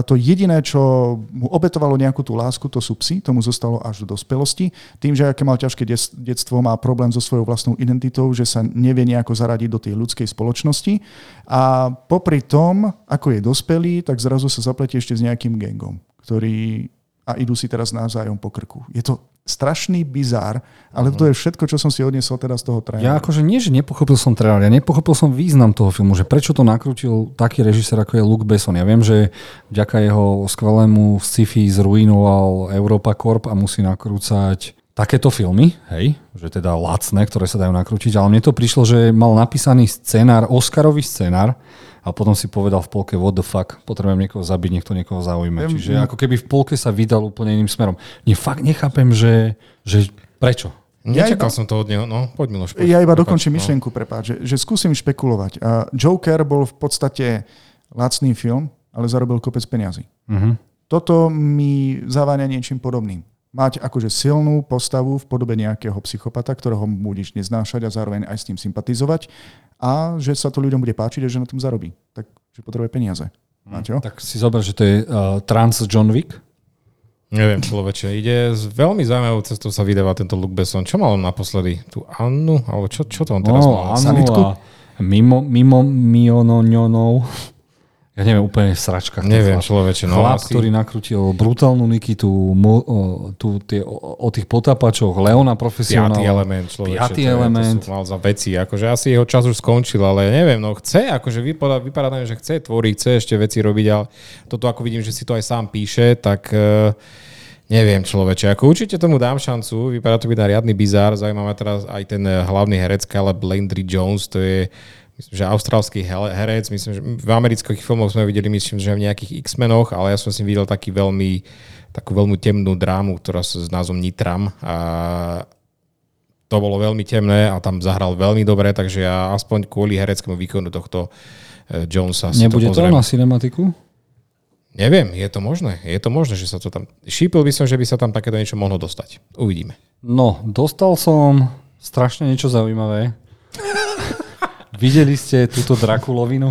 To jediné, čo mu obetovalo nejakú tú lásku, to sú psy, tomu zostalo až do dospelosti. Tým, že aké mal ťažké detstvo, má problém so svojou vlastnou identitou, že sa nevie nejako zaradiť do tej ľudskej spoločnosti. A popri tom, ako je dospelý, tak zrazu sa zapletie ešte s nejakým gangom, ktorý a idú si teraz navzájom po krku. Je to strašný bizár, ale to je všetko, čo som si odniesol teraz z toho traileru. Ja akože nie, že nepochopil som trailer, ja nepochopil som význam toho filmu, že prečo to nakrútil taký režisér, ako je Luke Besson. Ja viem, že vďaka jeho skvelému sci-fi zruinoval Europa Corp a musí nakrúcať takéto filmy, hej, že teda lacné, ktoré sa dajú nakrútiť, ale mne to prišlo, že mal napísaný scenár, Oscarový scenár, a potom si povedal v polke what the fuck, potrebujem niekoho zabiť, niekto niekoho zaujíme. Čiže ako keby v polke sa vydal úplne iným smerom. Nie, fakt nechápem, že, že prečo. Nečakal ja iba, som to od neho, no poď Miloš. Poď, ja iba dokončím no. myšlienku, prepáč, že, že skúsim špekulovať. Uh, Joker bol v podstate lacný film, ale zarobil kopec peniazy. Uh-huh. Toto mi zaváňa niečím podobným mať akože silnú postavu v podobe nejakého psychopata, ktorého budeš neznášať a zároveň aj s tým sympatizovať a že sa to ľuďom bude páčiť a že na tom zarobí. Takže potrebuje peniaze. Máte, tak si zober, že to je uh, trans John Wick. Neviem, človeče, ide s veľmi zaujímavou cestou sa vydáva tento Luke Besson. Čo mal on naposledy? Tu Annu? Alebo čo, čo to on teraz no, mal? Annu a mimo, mimo Mionoňonov. Ja neviem, úplne sračka. Neviem, človeče. No, Chlap, asi... ktorý nakrutil brutálnu Nikitu, mo, o, tu, tie, o, o tých potápačoch, Leona profesionál. Piatý element, človeče. Piatý element. To, to mal za veci. Akože asi jeho čas už skončil, ale neviem, no chce, akože vypadá, vypadá tam, že chce tvoriť, chce ešte veci robiť, ale toto ako vidím, že si to aj sám píše, tak uh, Neviem, človeče. Ako určite tomu dám šancu. Vypadá to byť na riadny bizár. Zaujímavé teraz aj ten hlavný herec Caleb Landry Jones. To je myslím, že austrálsky herec, myslím, že v amerických filmoch sme videli, myslím, že v nejakých X-menoch, ale ja som si videl taký veľmi, takú veľmi temnú drámu, ktorá sa s názvom Nitram a to bolo veľmi temné a tam zahral veľmi dobre, takže ja aspoň kvôli hereckému výkonu tohto eh, Jonesa Nebude to, to na cinematiku? Neviem, je to možné. Je to možné, že sa to tam... Šípil by som, že by sa tam takéto niečo mohlo dostať. Uvidíme. No, dostal som strašne niečo zaujímavé. Videli ste túto Drakulovinu?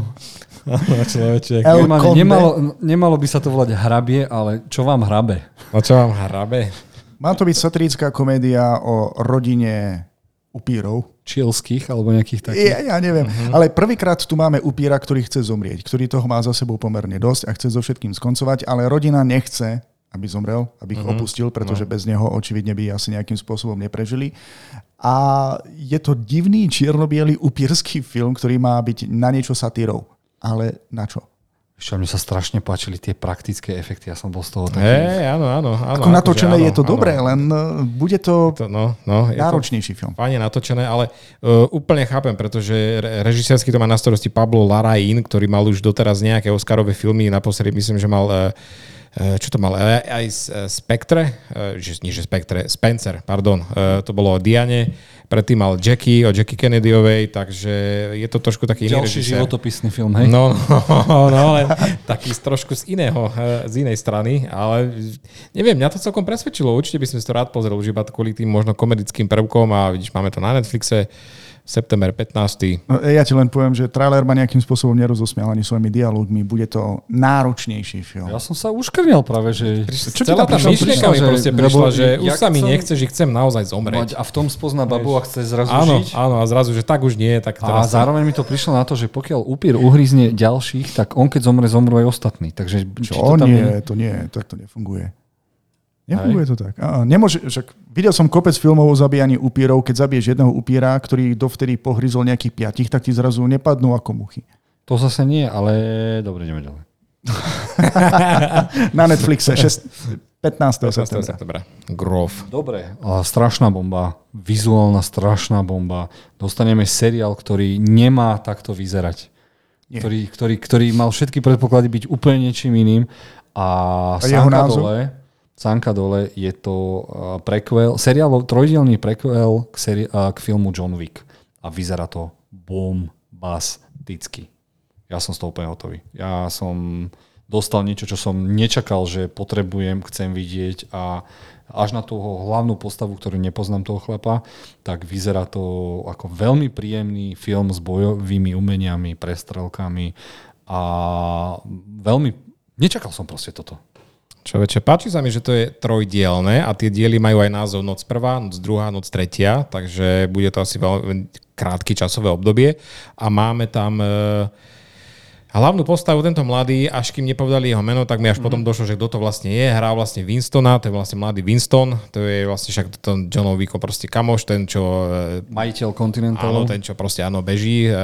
Nemalo, nemalo, nemalo by sa to volať hrabie, ale čo vám hrabe? No čo vám hrabe? Má to byť satirická komédia o rodine upírov. Čielských alebo nejakých takých? Ja, ja neviem, uh-huh. ale prvýkrát tu máme upíra, ktorý chce zomrieť, ktorý toho má za sebou pomerne dosť a chce so všetkým skoncovať, ale rodina nechce, aby zomrel, aby ich uh-huh. opustil, pretože no. bez neho očividne by asi nejakým spôsobom neprežili. A je to divný čierno-biely upírsky film, ktorý má byť na niečo satírou. Ale na čo? Ešte mne sa strašne páčili tie praktické efekty, ja som bol z toho taký... Hej, áno, áno. áno Ako natočené akože je to áno, dobré, áno. len uh, bude to To, no, no, je to náročnejší film. fajne natočené, ale uh, úplne chápem, pretože re- režisérsky to má na starosti Pablo Larraín, ktorý mal už doteraz nejaké Oscarové filmy, naposledy myslím, že mal uh, čo to mal, aj, aj z, uh, Spectre, že, nie že Spectre, Spencer, pardon, to bolo o Diane, predtým mal Jackie, o Jackie Kennedyovej, takže je to trošku taký iný Ďalší režisér. životopisný film, hej? No, no, no, ale taký z trošku z iného, eh, z inej strany, ale neviem, mňa to celkom presvedčilo, určite by som si to rád pozrel, už iba kvôli tým možno komedickým prvkom a vidíš, máme to na Netflixe, september 15. No, Ja ti len poviem, že trailer ma nejakým spôsobom nerozosmial ani svojimi dialogmi. Bude to náročnejší film. Ja som sa uškrnil práve, že... Čo Celá tá myšlienka mi proste prišla, že už sa mi nechce, že chcem naozaj zomrieť. A v tom spozná babu a chce zrazu Áno, žiť. áno, a zrazu, že tak už nie, tak A teraz... zároveň mi to prišlo na to, že pokiaľ upír uhryzne ďalších, tak on keď zomre, zomrú aj ostatní. Takže Čo? to tam nie, je... to nie, tak to nefunguje. Nefunguje to tak. Á, nemôže, však videl som kopec filmov o zabíjaní upírov, keď zabiješ jedného upíra, ktorý dovtedy pohryzol nejakých piatich, tak ti zrazu nepadnú ako muchy. To zase nie, ale dobre, ideme ďalej. Na Netflixe 6, 15. 15. septembra. septembra. Grof. Dobre, a strašná bomba, vizuálna strašná bomba. Dostaneme seriál, ktorý nemá takto vyzerať. Nie. Ktorý, ktorý, ktorý mal všetky predpoklady byť úplne niečím iným. A, A jeho názov? dole, sánka dole je to uh, prequel, seriál, trojdielný prequel k, seri- uh, k filmu John Wick. A vyzerá to bombasticky. Ja som z toho úplne hotový. Ja som dostal niečo, čo som nečakal, že potrebujem, chcem vidieť a až na toho hlavnú postavu, ktorú nepoznám toho chlapa, tak vyzerá to ako veľmi príjemný film s bojovými umeniami, prestrelkami a veľmi... Nečakal som proste toto. Čoveče, páči sa mi, že to je trojdielne a tie diely majú aj názov Noc prvá, Noc druhá, Noc tretia, takže bude to asi veľmi krátke časové obdobie a máme tam e, hlavnú postavu, tento mladý, až kým nepovedali jeho meno, tak mi až potom došlo, že kto to vlastne je. Hrá vlastne Winstona, to je vlastne mladý Winston, to je vlastne však ten John Wick proste kamoš, ten čo e, Majiteľ Áno, Continentalu. ten, čo proste áno, beží, e,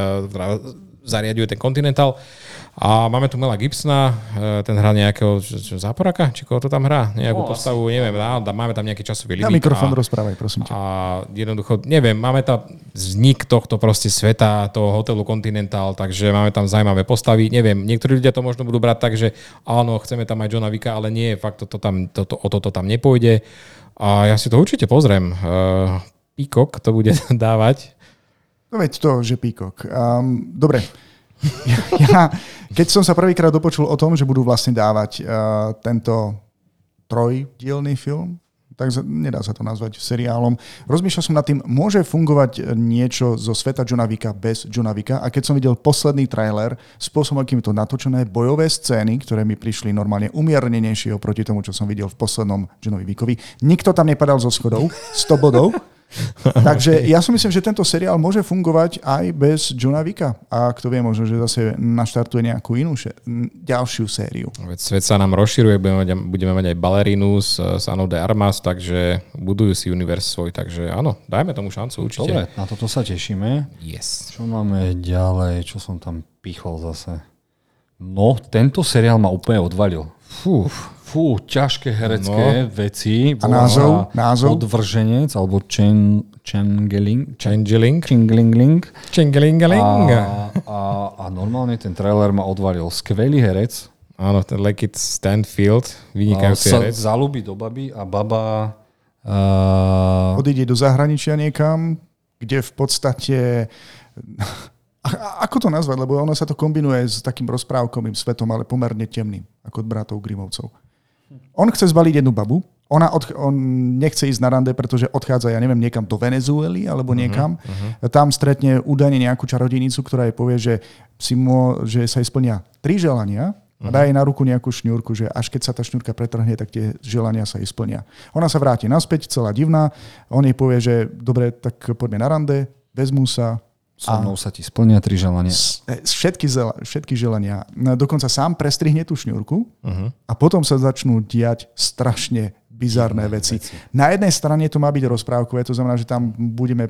zariaduje ten Continental. A máme tu Mela Gibsona, e, ten hrá nejakého čo, čo, záporaka, či koho to tam hrá, nejakú No, postavu, neviem, á, dá- máme tam nejaký časový Na limit. mikrofón a, rozprávaj, prosím ťa. a jednoducho, neviem, máme tam vznik tohto proste sveta, toho hotelu Continental, takže máme tam zaujímavé postavy. Neviem, niektorí ľudia to možno budú brať tak, že áno, chceme tam aj Johna Vicka, ale nie, fakt toto tam, toto, o toto tam nepôjde. A ja si to určite pozriem. Uh, Peacock to bude dávať. No veď to, že píkok. Um, dobre. Ja, ja, keď som sa prvýkrát dopočul o tom, že budú vlastne dávať uh, tento trojdielný film, tak nedá sa to nazvať seriálom. Rozmýšľal som nad tým, môže fungovať niečo zo sveta Johna Vicka bez Johna Vicka a keď som videl posledný trailer, spôsobom, akým to natočené, bojové scény, ktoré mi prišli normálne umiernenejšie oproti tomu, čo som videl v poslednom Johnovi Vickovi. Nikto tam nepadal zo schodov, 100 bodov. Takže ja si myslím, že tento seriál môže fungovať aj bez Johna Vicka. A kto vie, možno, že zase naštartuje nejakú inú še- ďalšiu sériu. Veď svet sa nám rozširuje, budeme mať, budeme mať aj balerinu s, s Anou de Armas, takže budujú si univerz svoj, takže áno, dajme tomu šancu určite. Dobre, na toto sa tešíme. Yes. Čo máme ďalej? Čo som tam pichol zase? No, tento seriál ma úplne odvalil. Fú, fú, ťažké herecké no. veci. A názov? Názov? Odvrženec, alebo Chen, Chengeling. Changeling. Chengelingling. Changelingaling. A, a, a normálne ten trailer ma odvalil. Skvelý herec. Áno, ten Lekit Stanfield, vynikajúci sa herec. zalúbi do baby a baba... Uh, Odíde do zahraničia niekam, kde v podstate... A- Ako to nazvať? Lebo ono sa to kombinuje s takým rozprávkovým svetom, ale pomerne temným, ako od bratov Grimovcov. On chce zbaliť jednu babu, ona odch- on nechce ísť na rande, pretože odchádza, ja neviem, niekam do Venezuely alebo niekam. Uh-huh. Tam stretne údajne nejakú čarodejnicu, ktorá jej povie, že, si mo- že sa jej splnia tri želania a dá jej na ruku nejakú šňúrku, že až keď sa tá šňúrka pretrhne, tak tie želania sa jej splnia. Ona sa vráti naspäť, celá divná. On jej povie, že dobre, tak poďme na rande, vezmú sa, so mnou sa ti splnia tri želania. e, všetky, všetky želania. No, Dokonca sám prestrihne tú šňúrku uh-huh. a potom sa začnú diať strašne bizarné veci. veci. Na jednej strane to má byť rozprávkové, to znamená, že tam budeme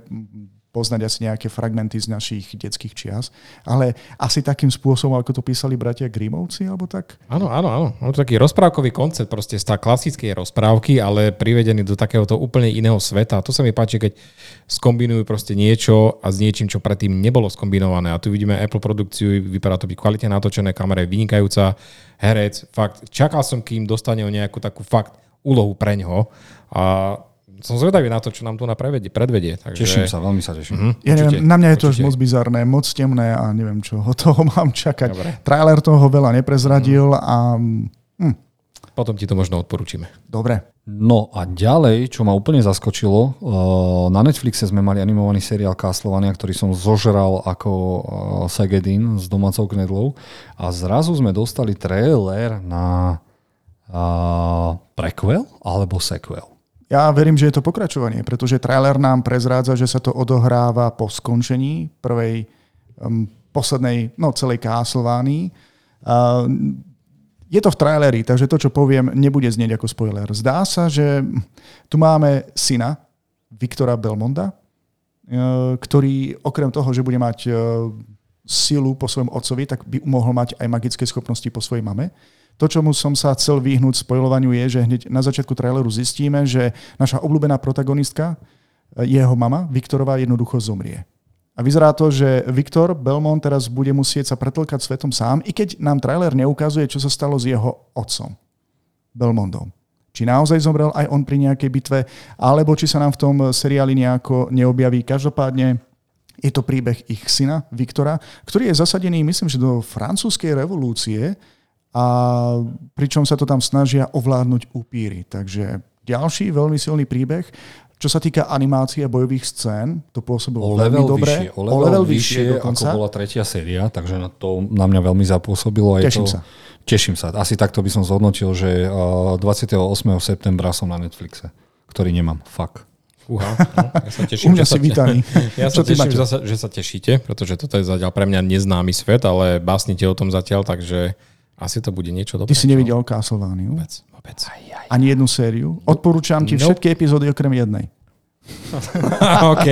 poznať asi nejaké fragmenty z našich detských čias, ale asi takým spôsobom, ako to písali bratia Grimovci, alebo tak? Áno, áno, áno. Je to taký rozprávkový koncept, proste z tá klasickej rozprávky, ale privedený do takéhoto úplne iného sveta. A to sa mi páči, keď skombinujú proste niečo a s niečím, čo predtým nebolo skombinované. A tu vidíme Apple produkciu, vypadá to byť kvalitne natočené, kamera je vynikajúca, herec, fakt, čakal som, kým dostane o nejakú takú fakt úlohu pre ňo. A som zvedavý na to, čo nám tu na prevedie, predvedie. Takže... Teším sa, veľmi sa teším. Uh-huh. Ja neviem, na mňa je to už moc bizarné, moc temné a neviem, čo od toho mám čakať. Dobre. Trailer toho veľa neprezradil uh-huh. a... Hm. Potom ti to možno odporúčime. Dobre. No a ďalej, čo ma úplne zaskočilo, eh, na Netflixe sme mali animovaný seriál Castlevania, ktorý som zožral ako eh, Segedin s domácou knedlou a zrazu sme dostali trailer na uh, prequel alebo sequel. Ja verím, že je to pokračovanie, pretože trailer nám prezrádza, že sa to odohráva po skončení prvej, um, poslednej, no celej Castlevánii. Uh, je to v traileri, takže to, čo poviem, nebude znieť ako spoiler. Zdá sa, že tu máme syna, Viktora Belmonda, uh, ktorý okrem toho, že bude mať uh, silu po svojom otcovi, tak by mohol mať aj magické schopnosti po svojej mame. To, čomu som sa chcel vyhnúť spojovaniu, je, že hneď na začiatku traileru zistíme, že naša obľúbená protagonistka, jeho mama, Viktorová, jednoducho zomrie. A vyzerá to, že Viktor Belmont teraz bude musieť sa pretlkať svetom sám, i keď nám trailer neukazuje, čo sa stalo s jeho otcom, Belmondom. Či naozaj zomrel aj on pri nejakej bitve, alebo či sa nám v tom seriáli nejako neobjaví. Každopádne je to príbeh ich syna, Viktora, ktorý je zasadený, myslím, že do francúzskej revolúcie, a pričom sa to tam snažia ovládnuť upíry. Takže ďalší veľmi silný príbeh. Čo sa týka animácie bojových scén, to pôsobilo o veľmi dobre. Vyššie, o level, o level vyššie, vyššie ako bola tretia séria, takže na to na mňa veľmi zapôsobilo. Teším to, sa. Teším sa. Asi takto by som zhodnotil, že 28. septembra som na Netflixe, ktorý nemám. Fuck. Uha, no, ja sa teším, U mňa si vítaný. Ja sa teším, že sa, že sa tešíte, pretože toto je zatiaľ pre mňa neznámy svet, ale básnite o tom zatiaľ, takže asi to bude niečo dobré. Ty si nevidel Castlevania? Vôbec, vôbec. Aj, aj, Ani jednu sériu? Odporúčam ti no. všetky epizódy okrem jednej. OK.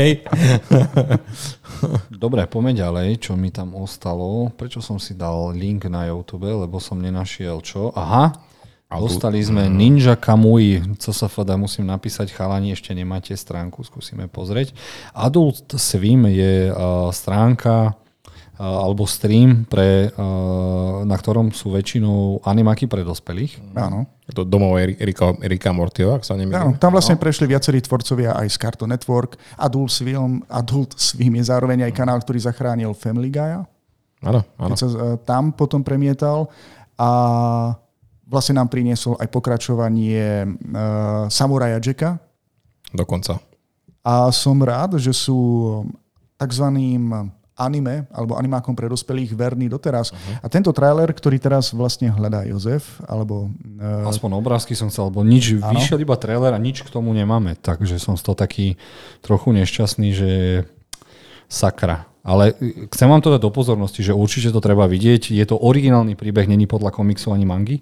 Dobre, poďme ďalej, čo mi tam ostalo. Prečo som si dal link na YouTube, lebo som nenašiel čo. Aha, Dostali sme Ninja Kamui, co sa fada, musím napísať, chalani, ešte nemáte stránku, skúsime pozrieť. Adult Swim je uh, stránka, alebo stream, pre, na ktorom sú väčšinou animáky pre dospelých. Áno. To domov Erika, Erika Mortio, ak sa nemýlim. Áno, tam vlastne no. prešli viacerí tvorcovia aj z Cartoon Network. Adult Swim, Adult Swim je zároveň aj kanál, ktorý zachránil Family Guy. Áno, áno. Keď sa e, tam potom premietal a vlastne nám priniesol aj pokračovanie uh, Samuraja Jacka. Dokonca. A som rád, že sú takzvaným anime alebo animákom pre dospelých verný doteraz. Uh-huh. A tento trailer, ktorý teraz vlastne hľadá Jozef, alebo... Uh... Aspoň obrázky som chcel, lebo nič, ano. vyšiel iba trailer a nič k tomu nemáme, takže som z toho taký trochu nešťastný, že sakra. Ale chcem vám to dať do pozornosti, že určite to treba vidieť. Je to originálny príbeh, není podľa komiksu ani mangy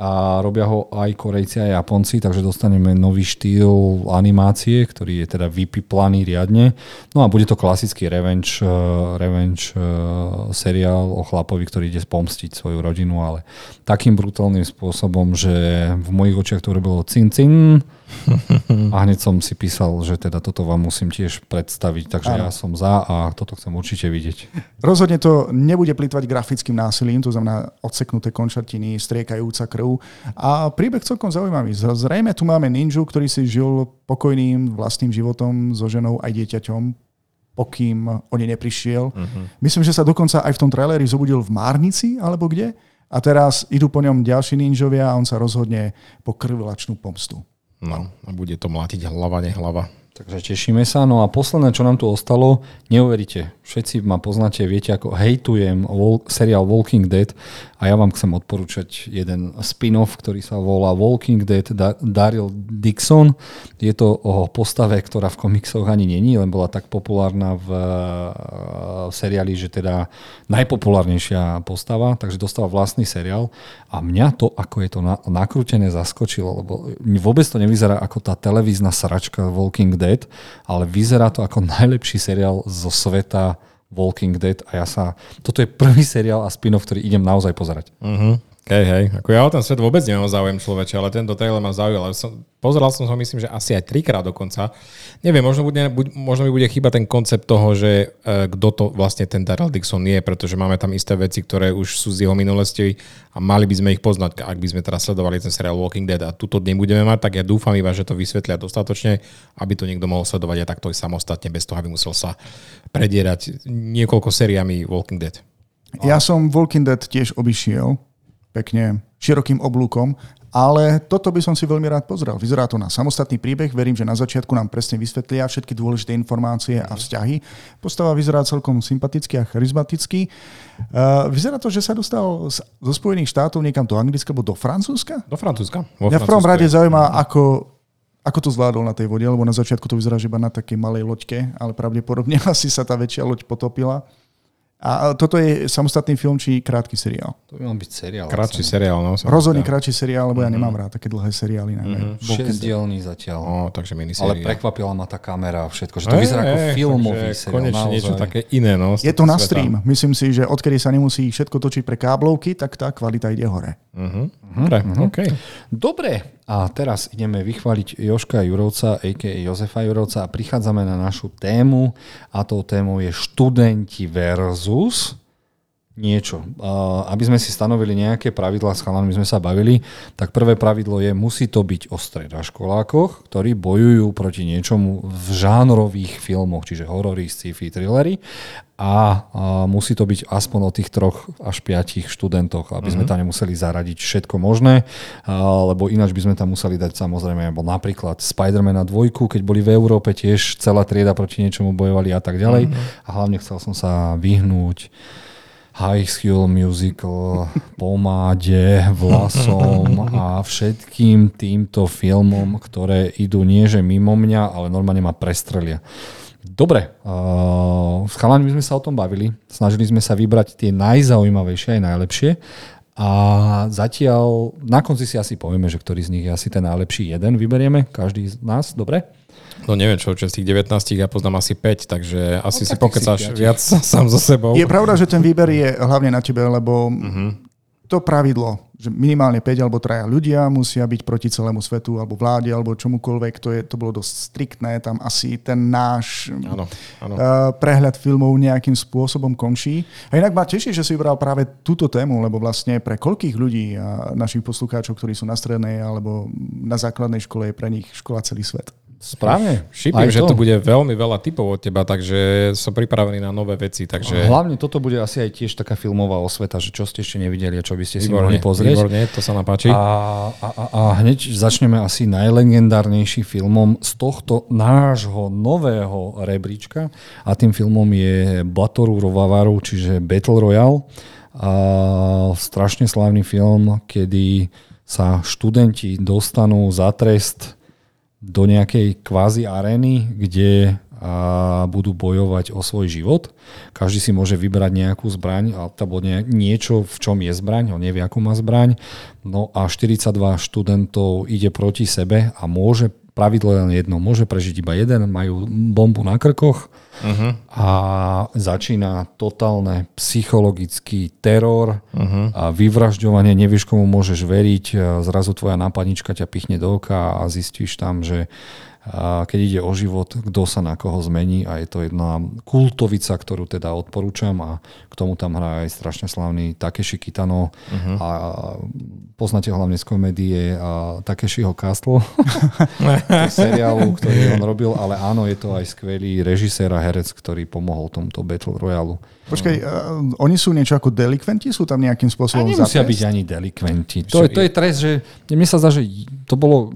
a robia ho aj Korejci a Japonci, takže dostaneme nový štýl animácie, ktorý je teda vypiplaný riadne. No a bude to klasický revenge, uh, revenge uh, seriál o chlapovi, ktorý ide spomstiť svoju rodinu, ale takým brutálnym spôsobom, že v mojich očiach to robilo cin cin a hneď som si písal, že teda toto vám musím tiež predstaviť, takže ano. ja som za a toto chcem určite vidieť. Rozhodne to nebude plýtvať grafickým násilím, to znamená odseknuté končatiny, striekajúca krv a príbeh celkom zaujímavý. Zrejme tu máme ninju, ktorý si žil pokojným vlastným životom so ženou aj dieťaťom, pokým o ne neprišiel. Uh-huh. Myslím, že sa dokonca aj v tom traileri zobudil v Márnici, alebo kde. A teraz idú po ňom ďalší ninjovia a on sa rozhodne po krvlačnú pomstu. No a bude to mlátiť hlava, nehlava. Takže tešíme sa. No a posledné, čo nám tu ostalo, neuveríte, všetci ma poznáte, viete, ako hejtujem seriál Walking Dead a ja vám chcem odporúčať jeden spin-off, ktorý sa volá Walking Dead Daryl Dixon. Je to o postave, ktorá v komiksoch ani není, len bola tak populárna v seriáli, že teda najpopulárnejšia postava, takže dostala vlastný seriál a mňa to, ako je to nakrútené, zaskočilo, lebo vôbec to nevyzerá ako tá televízna sračka Walking Dead, ale vyzerá to ako najlepší seriál zo sveta Walking Dead a ja sa... Toto je prvý seriál a spin-off, ktorý idem naozaj pozerať. Uh-huh. Hej, hej, ako ja o ten svet vôbec nemám záujem človeče, ale tento trailer ma zaujal. Som, pozeral som ho, myslím, že asi aj trikrát dokonca. Neviem, možno, bude, buď, možno mi bude chýba ten koncept toho, že e, kto to vlastne ten Daryl Dixon je, pretože máme tam isté veci, ktoré už sú z jeho minulosti a mali by sme ich poznať, ak by sme teraz sledovali ten seriál Walking Dead a túto dne budeme mať, tak ja dúfam iba, že to vysvetlia dostatočne, aby to niekto mohol sledovať a takto aj samostatne, bez toho, aby musel sa predierať niekoľko sériami Walking Dead. Ja som Walking Dead tiež obišiel pekne širokým oblúkom, ale toto by som si veľmi rád pozrel. Vyzerá to na samostatný príbeh, verím, že na začiatku nám presne vysvetlia všetky dôležité informácie a vzťahy. Postava vyzerá celkom sympaticky a charizmaticky. Uh, vyzerá to, že sa dostal zo Spojených štátov niekam do Anglicka alebo do Francúzska? Do Francúzska. Mňa v prvom rade zaujíma, ako, ako to zvládol na tej vode, lebo na začiatku to vyzerá, že iba na takej malej loďke, ale pravdepodobne asi sa tá väčšia loď potopila. A toto je samostatný film či krátky seriál? To by mal byť seriál. Krátší seriál, no. Rozhodný krátší seriál, lebo mm-hmm. ja nemám rád také dlhé seriály. Mm-hmm. Šesťdielný zatiaľ. O, takže miniséria. Ale prekvapila ma tá kamera a všetko, že to e, vyzerá ako filmový seriál. Konečne naozaj. niečo také iné. No, je to na sveta. stream. Myslím si, že odkedy sa nemusí všetko točiť pre káblovky, tak tá kvalita ide hore. Uh-huh. Dobre, uh-huh. Okay. Dobre, a teraz ideme vychváliť Joška Jurovca, a.k.a. Jozefa Jurovca a prichádzame na našu tému a tou témou je študenti versus niečo. Aby sme si stanovili nejaké pravidlá, s chalanmi sme sa bavili, tak prvé pravidlo je, musí to byť o stredaškolákoch, ktorí bojujú proti niečomu v žánrových filmoch, čiže horory, sci-fi, thrillery a, musí to byť aspoň o tých troch až piatich študentoch, aby sme mhm. tam nemuseli zaradiť všetko možné, lebo ináč by sme tam museli dať samozrejme, alebo napríklad Spider-Man na dvojku, keď boli v Európe tiež celá trieda proti niečomu bojovali a tak ďalej. Uh-huh. A hlavne chcel som sa vyhnúť High School Musical, pomáde, vlasom a všetkým týmto filmom, ktoré idú nie že mimo mňa, ale normálne ma prestrelia. Dobre, uh, s chalami sme sa o tom bavili, snažili sme sa vybrať tie najzaujímavejšie aj najlepšie a zatiaľ na konci si asi povieme, že ktorý z nich je asi ten najlepší jeden, vyberieme, každý z nás, dobre? No neviem čo, čo z tých 19 ja poznám asi 5, takže asi no, si pokecáš viac sám so sebou. Je pravda, že ten výber je hlavne na tebe, lebo uh-huh. to pravidlo, že minimálne 5 alebo 3 ľudia musia byť proti celému svetu alebo vláde alebo čomukoľvek, to, je, to bolo dosť striktné, tam asi ten náš ano, ano. Uh, prehľad filmov nejakým spôsobom končí. A inak ma teší, že si vybral práve túto tému, lebo vlastne pre koľkých ľudí a našich poslucháčov, ktorí sú na strednej alebo na základnej škole, je pre nich škola celý svet. Správne. Šípim, že to bude veľmi veľa typov od teba, takže som pripravený na nové veci. Takže... Hlavne toto bude asi aj tiež taká filmová osveta, že čo ste ešte nevideli a čo by ste si výborné, mohli pozrieť. Výborne, to sa napáči. A, a, a, a hneď začneme asi najlegendárnejším filmom z tohto nášho nového rebríčka a tým filmom je Batoru Rovavaru, čiže Battle Royale. A strašne slávny film, kedy sa študenti dostanú za trest do nejakej kvázi arény, kde a budú bojovať o svoj život. Každý si môže vybrať nejakú zbraň alebo niečo, v čom je zbraň, on nevie, akú má zbraň. No a 42 študentov ide proti sebe a môže pravidlo je len jedno, môže prežiť iba jeden, majú bombu na krkoch uh-huh. a začína totálne psychologický teror uh-huh. a vyvražďovanie, nevieš komu môžeš veriť, zrazu tvoja nápadnička ťa pichne do oka a zistíš tam, že a keď ide o život, kto sa na koho zmení a je to jedna kultovica, ktorú teda odporúčam a k tomu tam hrá aj strašne slavný Takeshi Kitano uh-huh. a poznáte hlavne z komédie a Takeshiho Castle seriálu, ktorý on robil, ale áno, je to aj skvelý režisér a herec, ktorý pomohol tomuto Battle Royale. Počkaj, uh, oni sú niečo ako delikventi? Sú tam nejakým spôsobom a nemusia byť ani delikventi. To, je, to je trest, že mne sa zdá, že to bolo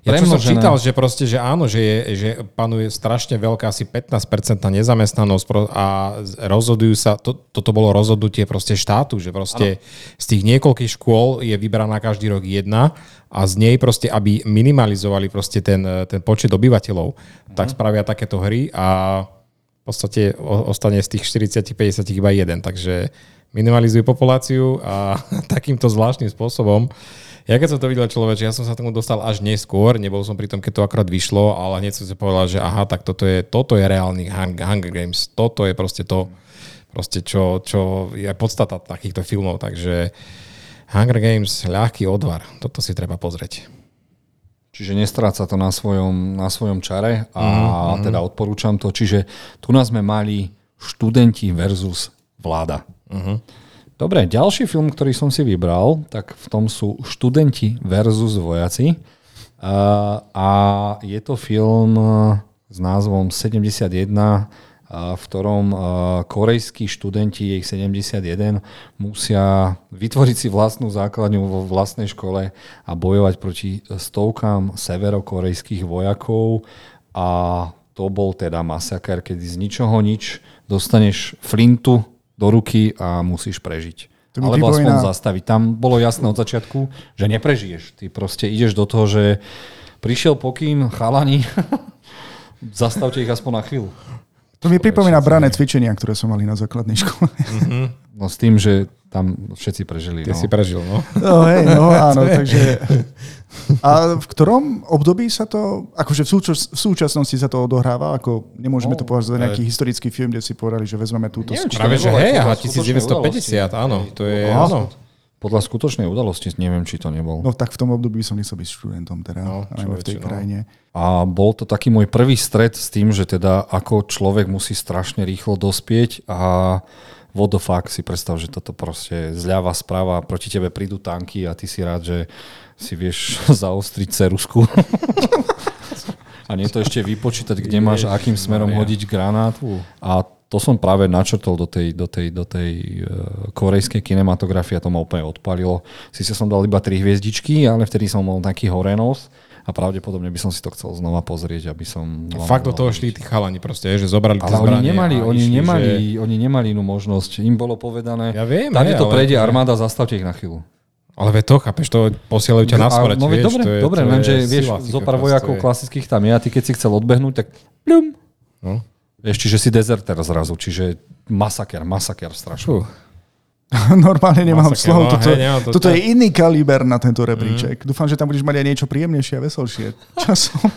Ja čo som čítal, že proste, že áno, že, je, že panuje strašne veľká, asi 15% nezamestnanosť a rozhodujú sa, to, toto bolo rozhodnutie proste štátu, že proste ano. z tých niekoľkých škôl je vybraná každý rok jedna a z nej proste, aby minimalizovali proste ten, ten počet obyvateľov, uh-huh. tak spravia takéto hry a v podstate ostane z tých 40-50 iba jeden, takže minimalizujú populáciu a takýmto zvláštnym spôsobom. Ja keď som to videl človeč, ja som sa tomu dostal až neskôr, nebol som pri tom, keď to akorát vyšlo, ale hneď som si povedal, že aha, tak toto je, toto je reálny Hung- Hunger Games, toto je proste to, proste čo, čo je podstata takýchto filmov, takže Hunger Games, ľahký odvar, toto si treba pozrieť. Čiže nestráca to na svojom, na svojom čare a Mhm, mm, teda odporúčam to. Čiže tu nás sme mali študenti versus vláda. Uh-huh. Dobre, ďalší film, ktorý som si vybral, tak v tom sú študenti versus vojaci. A, a je to film s názvom 71, a v ktorom korejskí študenti, ich 71, musia vytvoriť si vlastnú základňu vo vlastnej škole a bojovať proti stovkám severokorejských vojakov. A to bol teda masaker, kedy z ničoho nič dostaneš flintu do ruky a musíš prežiť. To mi Alebo aspoň pripomína- zastaviť. Tam bolo jasné od začiatku, že neprežiješ. Ty proste ideš do toho, že prišiel pokým, chalani, zastavte ich aspoň na chvíľu. To mi pripomína brané cvičenia, ktoré som mali na základnej škole. No s tým, že tam všetci prežili. Ty no. si prežil, no. No hej, no áno, takže... A v ktorom období sa to, akože v, súčas, v súčasnosti sa to odohráva, ako nemôžeme No, to považovať za nejaký historický film, kde si povedali, že vezmeme túto... Neviem, Práve, že hej, podľa aha, skutočnej 1950, áno, to je, Aha. áno. Podľa skutočnej udalosti neviem, či to nebol. No tak v tom období som nechcel byť študentom teda, No, najmä v tej no. krajine. A bol to taký môj prvý stret s tým, že teda ako človek musí strašne rýchlo dospieť a fuck si predstav, že toto proste zľava, správa, proti tebe prídu tanky a ty si rád, že si vieš zaostriť cerusku. a nie to ešte vypočítať, kde máš a akým smerom hodiť granátu. A to som práve načrtol do tej, do tej, do tej uh, korejskej kinematografie a to ma úplne odpalilo. Sice som dal iba tri hviezdičky, ale vtedy som mal taký horenos a pravdepodobne by som si to chcel znova pozrieť, aby som... Fakt do toho šli tí chalani proste, že zobrali tie Ale oni zbranie nemali, a oni, išli, nemali, Že... oni nemali inú možnosť. Im bolo povedané, Ja viem, tady to prejde armáda, zastavte ich na chvíľu. Ale ve to, chápeš, to posielajú ťa na A- smrť, no, vieš, dobre, to je, dobre, to lenže vieš, zo pár vojakov klasických tam je a ty keď si chcel odbehnúť, tak pľum. No. Vieš, čiže si dezerter zrazu, čiže masaker, masaker strašný. Fú. Normálne nemám Masaker, slovo. no, toto, hej, nemám to- toto je iný kaliber na tento rebríček. Dúfam, že tam budeš mať aj niečo príjemnejšie a veselšie. Časom.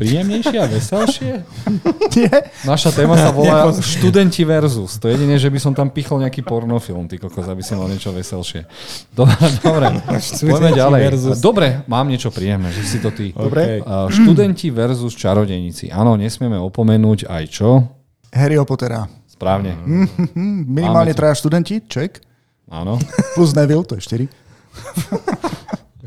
Príjemnejšie a veselšie? Nie? Naša téma sa volá študenti versus. To je jediné, že by som tam pichol nejaký pornofilm, ty kokos, aby som mal niečo veselšie. Dobre, dobre. poďme ďalej. versus. Dobre, mám niečo príjemné, že si to ty. Dobre. Uh, študenti versus čarodejníci. Áno, nesmieme opomenúť aj čo? Harryho Pottera. Správne. Hm, minimálne traja študenti, check. Áno. Plus Neville, to je 4.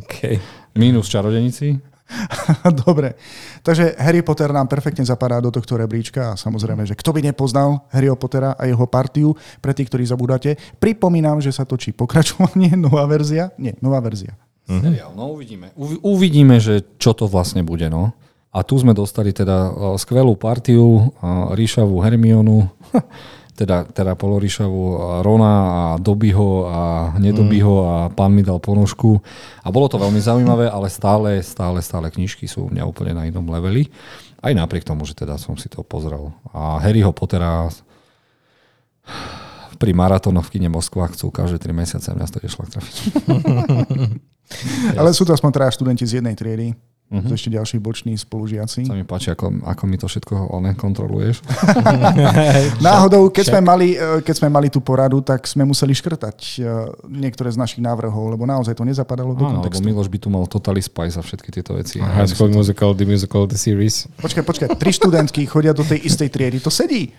Okay. Minus čarodejníci. Dobre. Takže Harry Potter nám perfektne zapadá do tohto rebríčka a samozrejme, že kto by nepoznal Harryho Pottera a jeho partiu, pre tých, ktorí zabudáte, pripomínam, že sa točí pokračovanie, nová verzia. Nie, nová verzia. Seriál, no uvidíme. Uvi- uvidíme, že čo to vlastne bude, no. A tu sme dostali teda o, skvelú partiu, o, ríšavú Hermionu, teda, teda poloríšavú a Rona a Dobyho a Nedobyho a pán mi dal ponožku. A bolo to veľmi zaujímavé, ale stále, stále, stále knižky sú u mňa úplne na inom leveli. Aj napriek tomu, že teda som si to pozrel. A Harryho Pottera pri maratónoch v kine Moskva chcú každé 3 mesiace mňa to nešlo trafiť. Ale sú to aspoň traja študenti z jednej triedy. Mhm. Uh-huh. Ešte ďalší boční spolužiaci. Sa mi páči, ako, ako mi to všetko onen kontroluješ. Náhodou, keď sme, mali, e, keď sme mali tú poradu, tak sme museli škrtať e, niektoré z našich návrhov, lebo naozaj to nezapadalo do Áno, lebo kontextu. Miloš by tu mal Totally Spice a všetky tieto veci. High School Musical, The Musical, The Series. Počkaj, počkaj, tri študentky chodia do tej istej triedy, to sedí.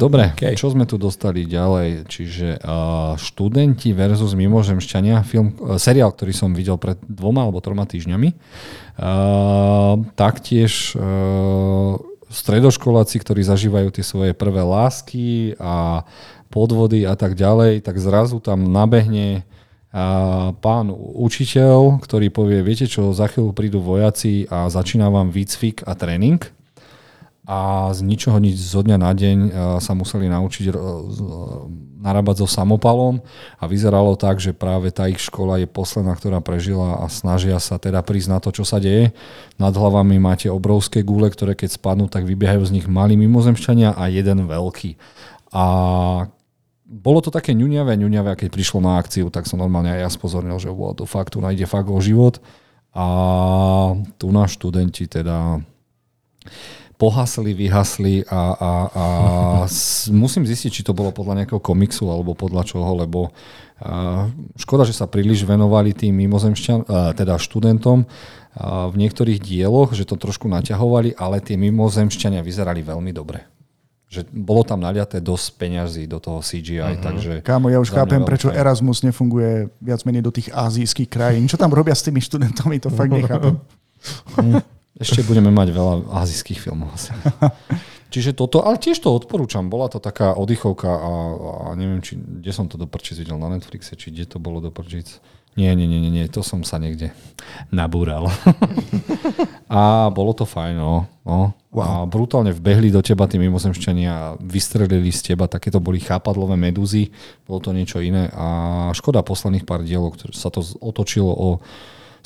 Dobre, Okay. čo sme tu dostali ďalej? Čiže uh, študenti versus mimozemšťania, film, uh, seriál, ktorý som videl pred dvoma alebo troma týždňami. Uh, taktiež uh, stredoškoláci, ktorí zažívajú tie svoje prvé lásky a podvody a tak ďalej, tak zrazu tam nabehne A pán učiteľ, ktorý povie, viete čo, za chvíľu prídu vojaci a začína vám výcvik a tréning a z ničoho nič zo dňa na deň e, sa museli naučiť e, narábať so samopalom a vyzeralo tak, že práve tá ich škola je posledná, ktorá prežila a snažia sa teda prísť na to, čo sa deje. Nad hlavami máte obrovské gule, ktoré keď spadnú, tak vybiehajú z nich malí mimozemšťania a jeden veľký. A bolo to také ňuňavé, ňuňavé, keď prišlo na akciu, tak som normálne aj ja spozornil, že what the fuck, tu nájde fakt o život. A tu na študenti teda pohasli, vyhasli a, a, a s, musím zistiť, či to bolo podľa nejakého komiksu alebo podľa čoho, lebo a, škoda, že sa príliš venovali tým mimozemšťan, a, teda študentom a, v niektorých dieloch, že to trošku naťahovali, ale tie mimozemšťania vyzerali veľmi dobre. Že bolo tam naliaté dosť peňazí do toho CGI, uh-huh. takže... Kámo, ja už chápem, prečo fajn. Erasmus nefunguje viac menej do tých azijských krajín. Čo tam robia s tými študentami, to fakt nechápem. Ešte budeme mať veľa azijských filmov asi. Čiže toto, ale tiež to odporúčam. Bola to taká oddychovka a, a neviem, či, kde som to do prčic videl na Netflixe, či kde to bolo do prčic. Nie, nie, nie, nie, nie, to som sa niekde nabúral. a bolo to fajn, no. no. Wow. A brutálne vbehli do teba tí mimozemšťania a vystrelili z teba, takéto boli chápadlové medúzy, bolo to niečo iné a škoda posledných pár dielov, ktoré sa to otočilo o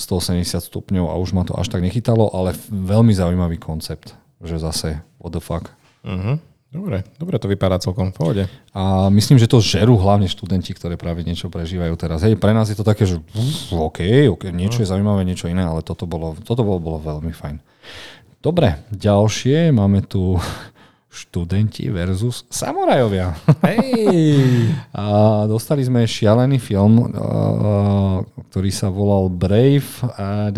180 stupňov a už ma to až tak nechytalo, ale veľmi zaujímavý koncept, že zase what the fuck. Uh-huh. Dobre, dobre to vypadá celkom v pohode. A myslím, že to žerú hlavne študenti, ktoré práve niečo prežívajú teraz. Hej, pre nás je to také, že OK, OK, niečo je zaujímavé, niečo iné, ale toto bolo, toto bolo, bolo veľmi fajn. Dobre, ďalšie máme tu študenti versus samurajovia. Hey. a dostali sme šialený film, ktorý sa volal Brave a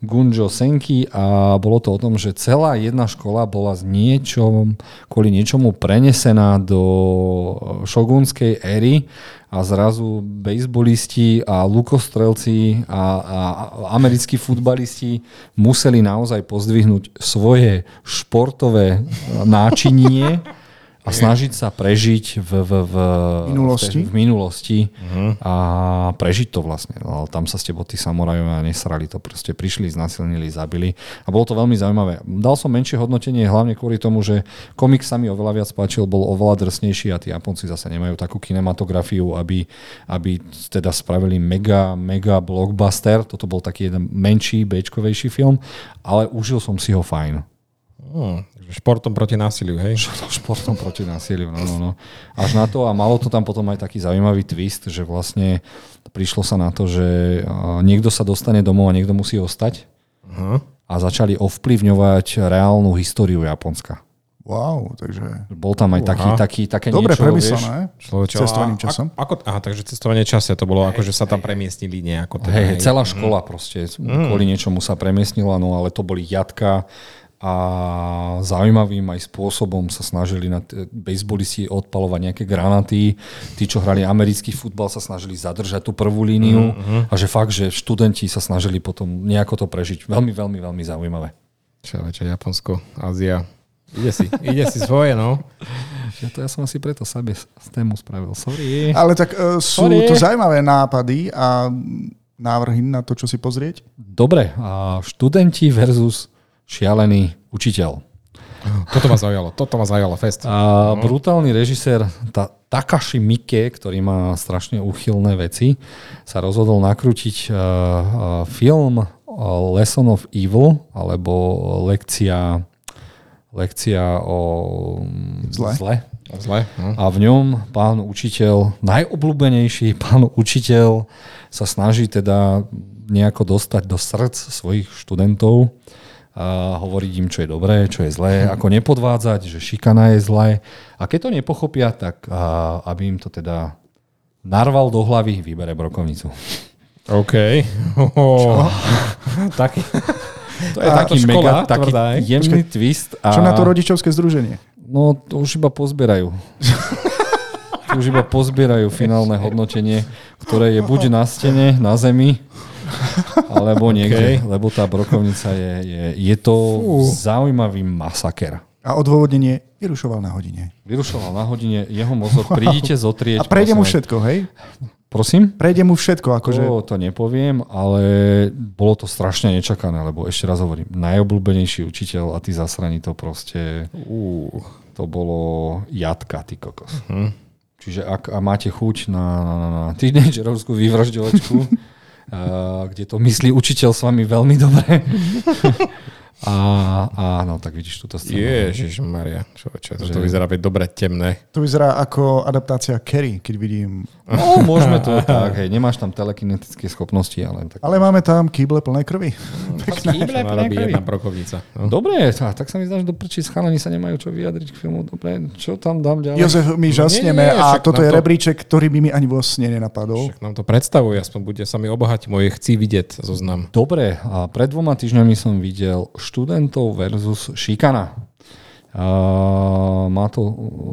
Gunjo Senki a bolo to o tom, že celá jedna škola bola z niečom, kvôli niečomu prenesená do šogunskej éry a zrazu bejsbolisti a lukostrelci a, a americkí futbalisti museli naozaj pozdvihnúť svoje športové náčinie a snažiť sa prežiť v, v, v minulosti, v, v minulosti uh-huh. a prežiť to vlastne. No, tam sa s tebou tí samurajovia nesrali, to proste prišli, znasilnili, zabili a bolo to veľmi zaujímavé. Dal som menšie hodnotenie hlavne kvôli tomu, že komik sa mi oveľa viac páčil, bol oveľa drsnejší a tí Japonci zase nemajú takú kinematografiu, aby, aby teda spravili mega, mega blockbuster. Toto bol taký jeden menší, bečkovejší film, ale užil som si ho fajn. Hmm, športom proti násiliu, hej? Športom proti násiliu, no, no, no. Až na to a malo to tam potom aj taký zaujímavý twist, že vlastne prišlo sa na to, že niekto sa dostane domov a niekto musí ostať uh-huh. a začali ovplyvňovať reálnu históriu Japonska. Wow, takže... Bol tam aj taký, taký, také Dobre niečo, premyslené. Človeče, cestovaním časom. Ako, aha, takže cestovanie čase to bolo, ako že sa tam premiestnili nejako. Teda, hej, hej, celá škola mm. proste kvôli niečomu sa premiestnila, no ale to boli jatka, a zaujímavým aj spôsobom sa snažili na t- bejsbolisti odpalovať nejaké granaty. Tí, čo hrali americký futbal, sa snažili zadržať tú prvú líniu uh-huh. a že fakt, že študenti sa snažili potom nejako to prežiť. Veľmi, veľmi, veľmi zaujímavé. Čo, čo Japonsko, Ázia. Ide si, ide si svoje, no. Ja, to ja som asi preto sebe z tému spravil. Sorry. Ale tak uh, sú Sorry. to zaujímavé nápady a návrhy na to, čo si pozrieť? Dobre, a študenti versus šialený učiteľ. Toto ma zaujalo, toto ma zaujalo, fest. A no. brutálny režisér ta, Takashi Miike, ktorý má strašne úchylné veci, sa rozhodol nakrútiť uh, uh, film uh, Lesson of Evil, alebo lekcia, lekcia o mm, zle. zle. Zle. No. A v ňom pán učiteľ, najobľúbenejší pán učiteľ sa snaží teda nejako dostať do srdc svojich študentov a hovoriť im, čo je dobré, čo je zlé, ako nepodvádzať, že šikana je zlé. A keď to nepochopia, tak a, aby im to teda narval do hlavy, vybere brokovnicu. OK. Oh. taký, to je taký škola, mega, taký jemný Počkej, twist. A... Čo na to rodičovské združenie? No, to už iba pozbierajú. už iba pozbierajú finálne hodnotenie, ktoré je buď na stene, na zemi, alebo niekde, okay. lebo tá brokovnica je, je, je to Fú. zaujímavý masaker. A odôvodnenie vyrušoval na hodine. Vyrušoval na hodine, jeho mozog, prídite zotrieť. A prejde mu všetko, hej? Prosím? Prejde mu všetko, akože... To, to nepoviem, ale bolo to strašne nečakané, lebo ešte raz hovorím, najobľúbenejší učiteľ a ty zasraní to proste... Uh, to bolo jadka, ty kokos. Uh-huh. Čiže ak a máte chuť na, na, na, na teenagerovskú vyvražďovačku, kde to myslí učiteľ s vami veľmi dobre, A áno, tak vidíš túto scénu. Ježiš Maria, čo, to vyzerá byť dobre temné. To vyzerá ako adaptácia Kerry, keď vidím. No, môžeme to tak, hej, nemáš tam telekinetické schopnosti, ale tak. Ale máme tam kýble plné krvi. Pekné. Kýble plné krvi. Jedna brokovnica. No. Dobre, tak, tak sa mi zdá, že do prčí chalani sa nemajú čo vyjadriť k filmu. Dobre, čo tam dám ďalej? Jozef, my no, žasneme nie, nie, a toto je to... rebríček, ktorý by mi ani vo sne nenapadol. Však nám to predstavuje, aspoň bude sa mi obohať moje chci vidieť zoznam. Dobre, a pred dvoma týždňami som videl študentov versus šikana. Má to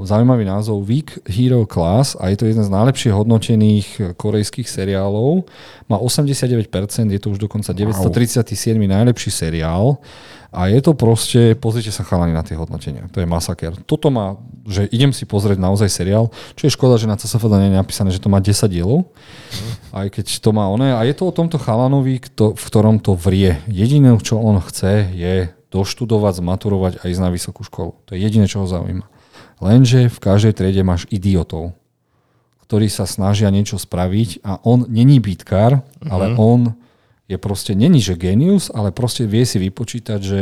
zaujímavý názov Week Hero Class a je to jeden z najlepšie hodnotených korejských seriálov. Má 89%, je to už dokonca 937. najlepší seriál. A je to proste, pozrite sa chalani na tie hodnotenia, to je masaker. Toto má, že idem si pozrieť naozaj seriál, čo je škoda, že na CSFD nie je napísané, že to má 10 dielov, mm. aj keď to má oné. A je to o tomto chalanovi, kto, v ktorom to vrie. Jediné, čo on chce, je doštudovať, zmaturovať a ísť na vysokú školu. To je jediné, čo ho zaujíma. Lenže v každej triede máš idiotov, ktorí sa snažia niečo spraviť a on není bytkár, uh-huh. ale mhm. on je proste, není že genius, ale proste vie si vypočítať, že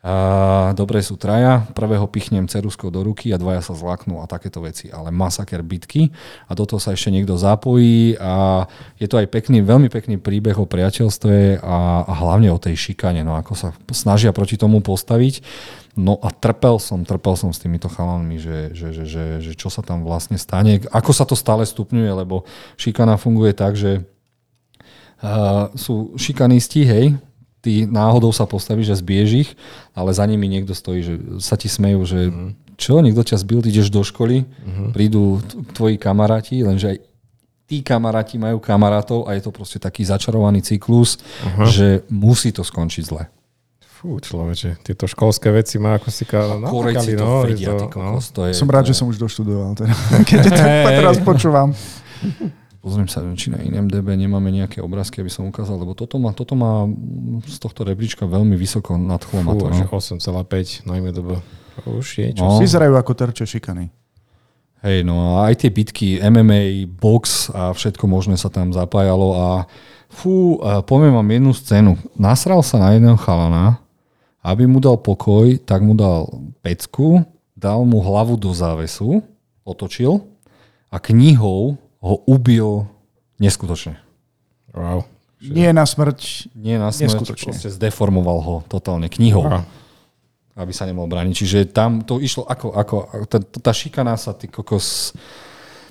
a dobre sú traja, prvého pichnem ceruskou do ruky a dvaja sa zlaknú a takéto veci, ale masaker bitky. A do toho sa ešte niekto zapojí. A je to aj pekný, veľmi pekný príbeh o priateľstve a, a hlavne o tej šikane, no ako sa snažia proti tomu postaviť. No a trpel som, trpel som s týmito chalanmi, že, že, že, že, že čo sa tam vlastne stane, ako sa to stále stupňuje, lebo šikana funguje tak, že uh, sú šikanisti, hej, ty náhodou sa postavíš a zbiež ich, ale za nimi niekto stojí, že sa ti smejú, že mm. čo, niekto ťa zbil, ideš do školy, mm-hmm. prídu tvoji kamaráti, lenže aj tí kamaráti majú kamarátov a je to proste taký začarovaný cyklus, uh-huh. že musí to skončiť zle. Fú, človeče, tieto školské veci má ako si ka... Korejci to no, vedia, to, no. to je, Som rád, že som už doštudoval, teda, keď to teraz počúvam. Pozriem sa, či na IMDB nemáme nejaké obrázky, aby som ukázal, lebo toto má, toto má z tohto rebríčka veľmi vysoko nadchlo ma to. No. 8,5 na IMDB. Už je čo. No. Vyzerajú ako terče šikany. Hej, no a aj tie bitky, MMA, box a všetko možné sa tam zapájalo a fú, a poviem vám jednu scénu. Nasral sa na jedného chalana, aby mu dal pokoj, tak mu dal pecku, dal mu hlavu do závesu, otočil a knihou ho ubil neskutočne. Wow. Že... Nie na smrť. Nie na smrť, neskutočne. proste zdeformoval ho totálne knihou. Wow. Aby sa nemohol brániť. Čiže tam to išlo ako, ako tá, tá šikana sa ty kokos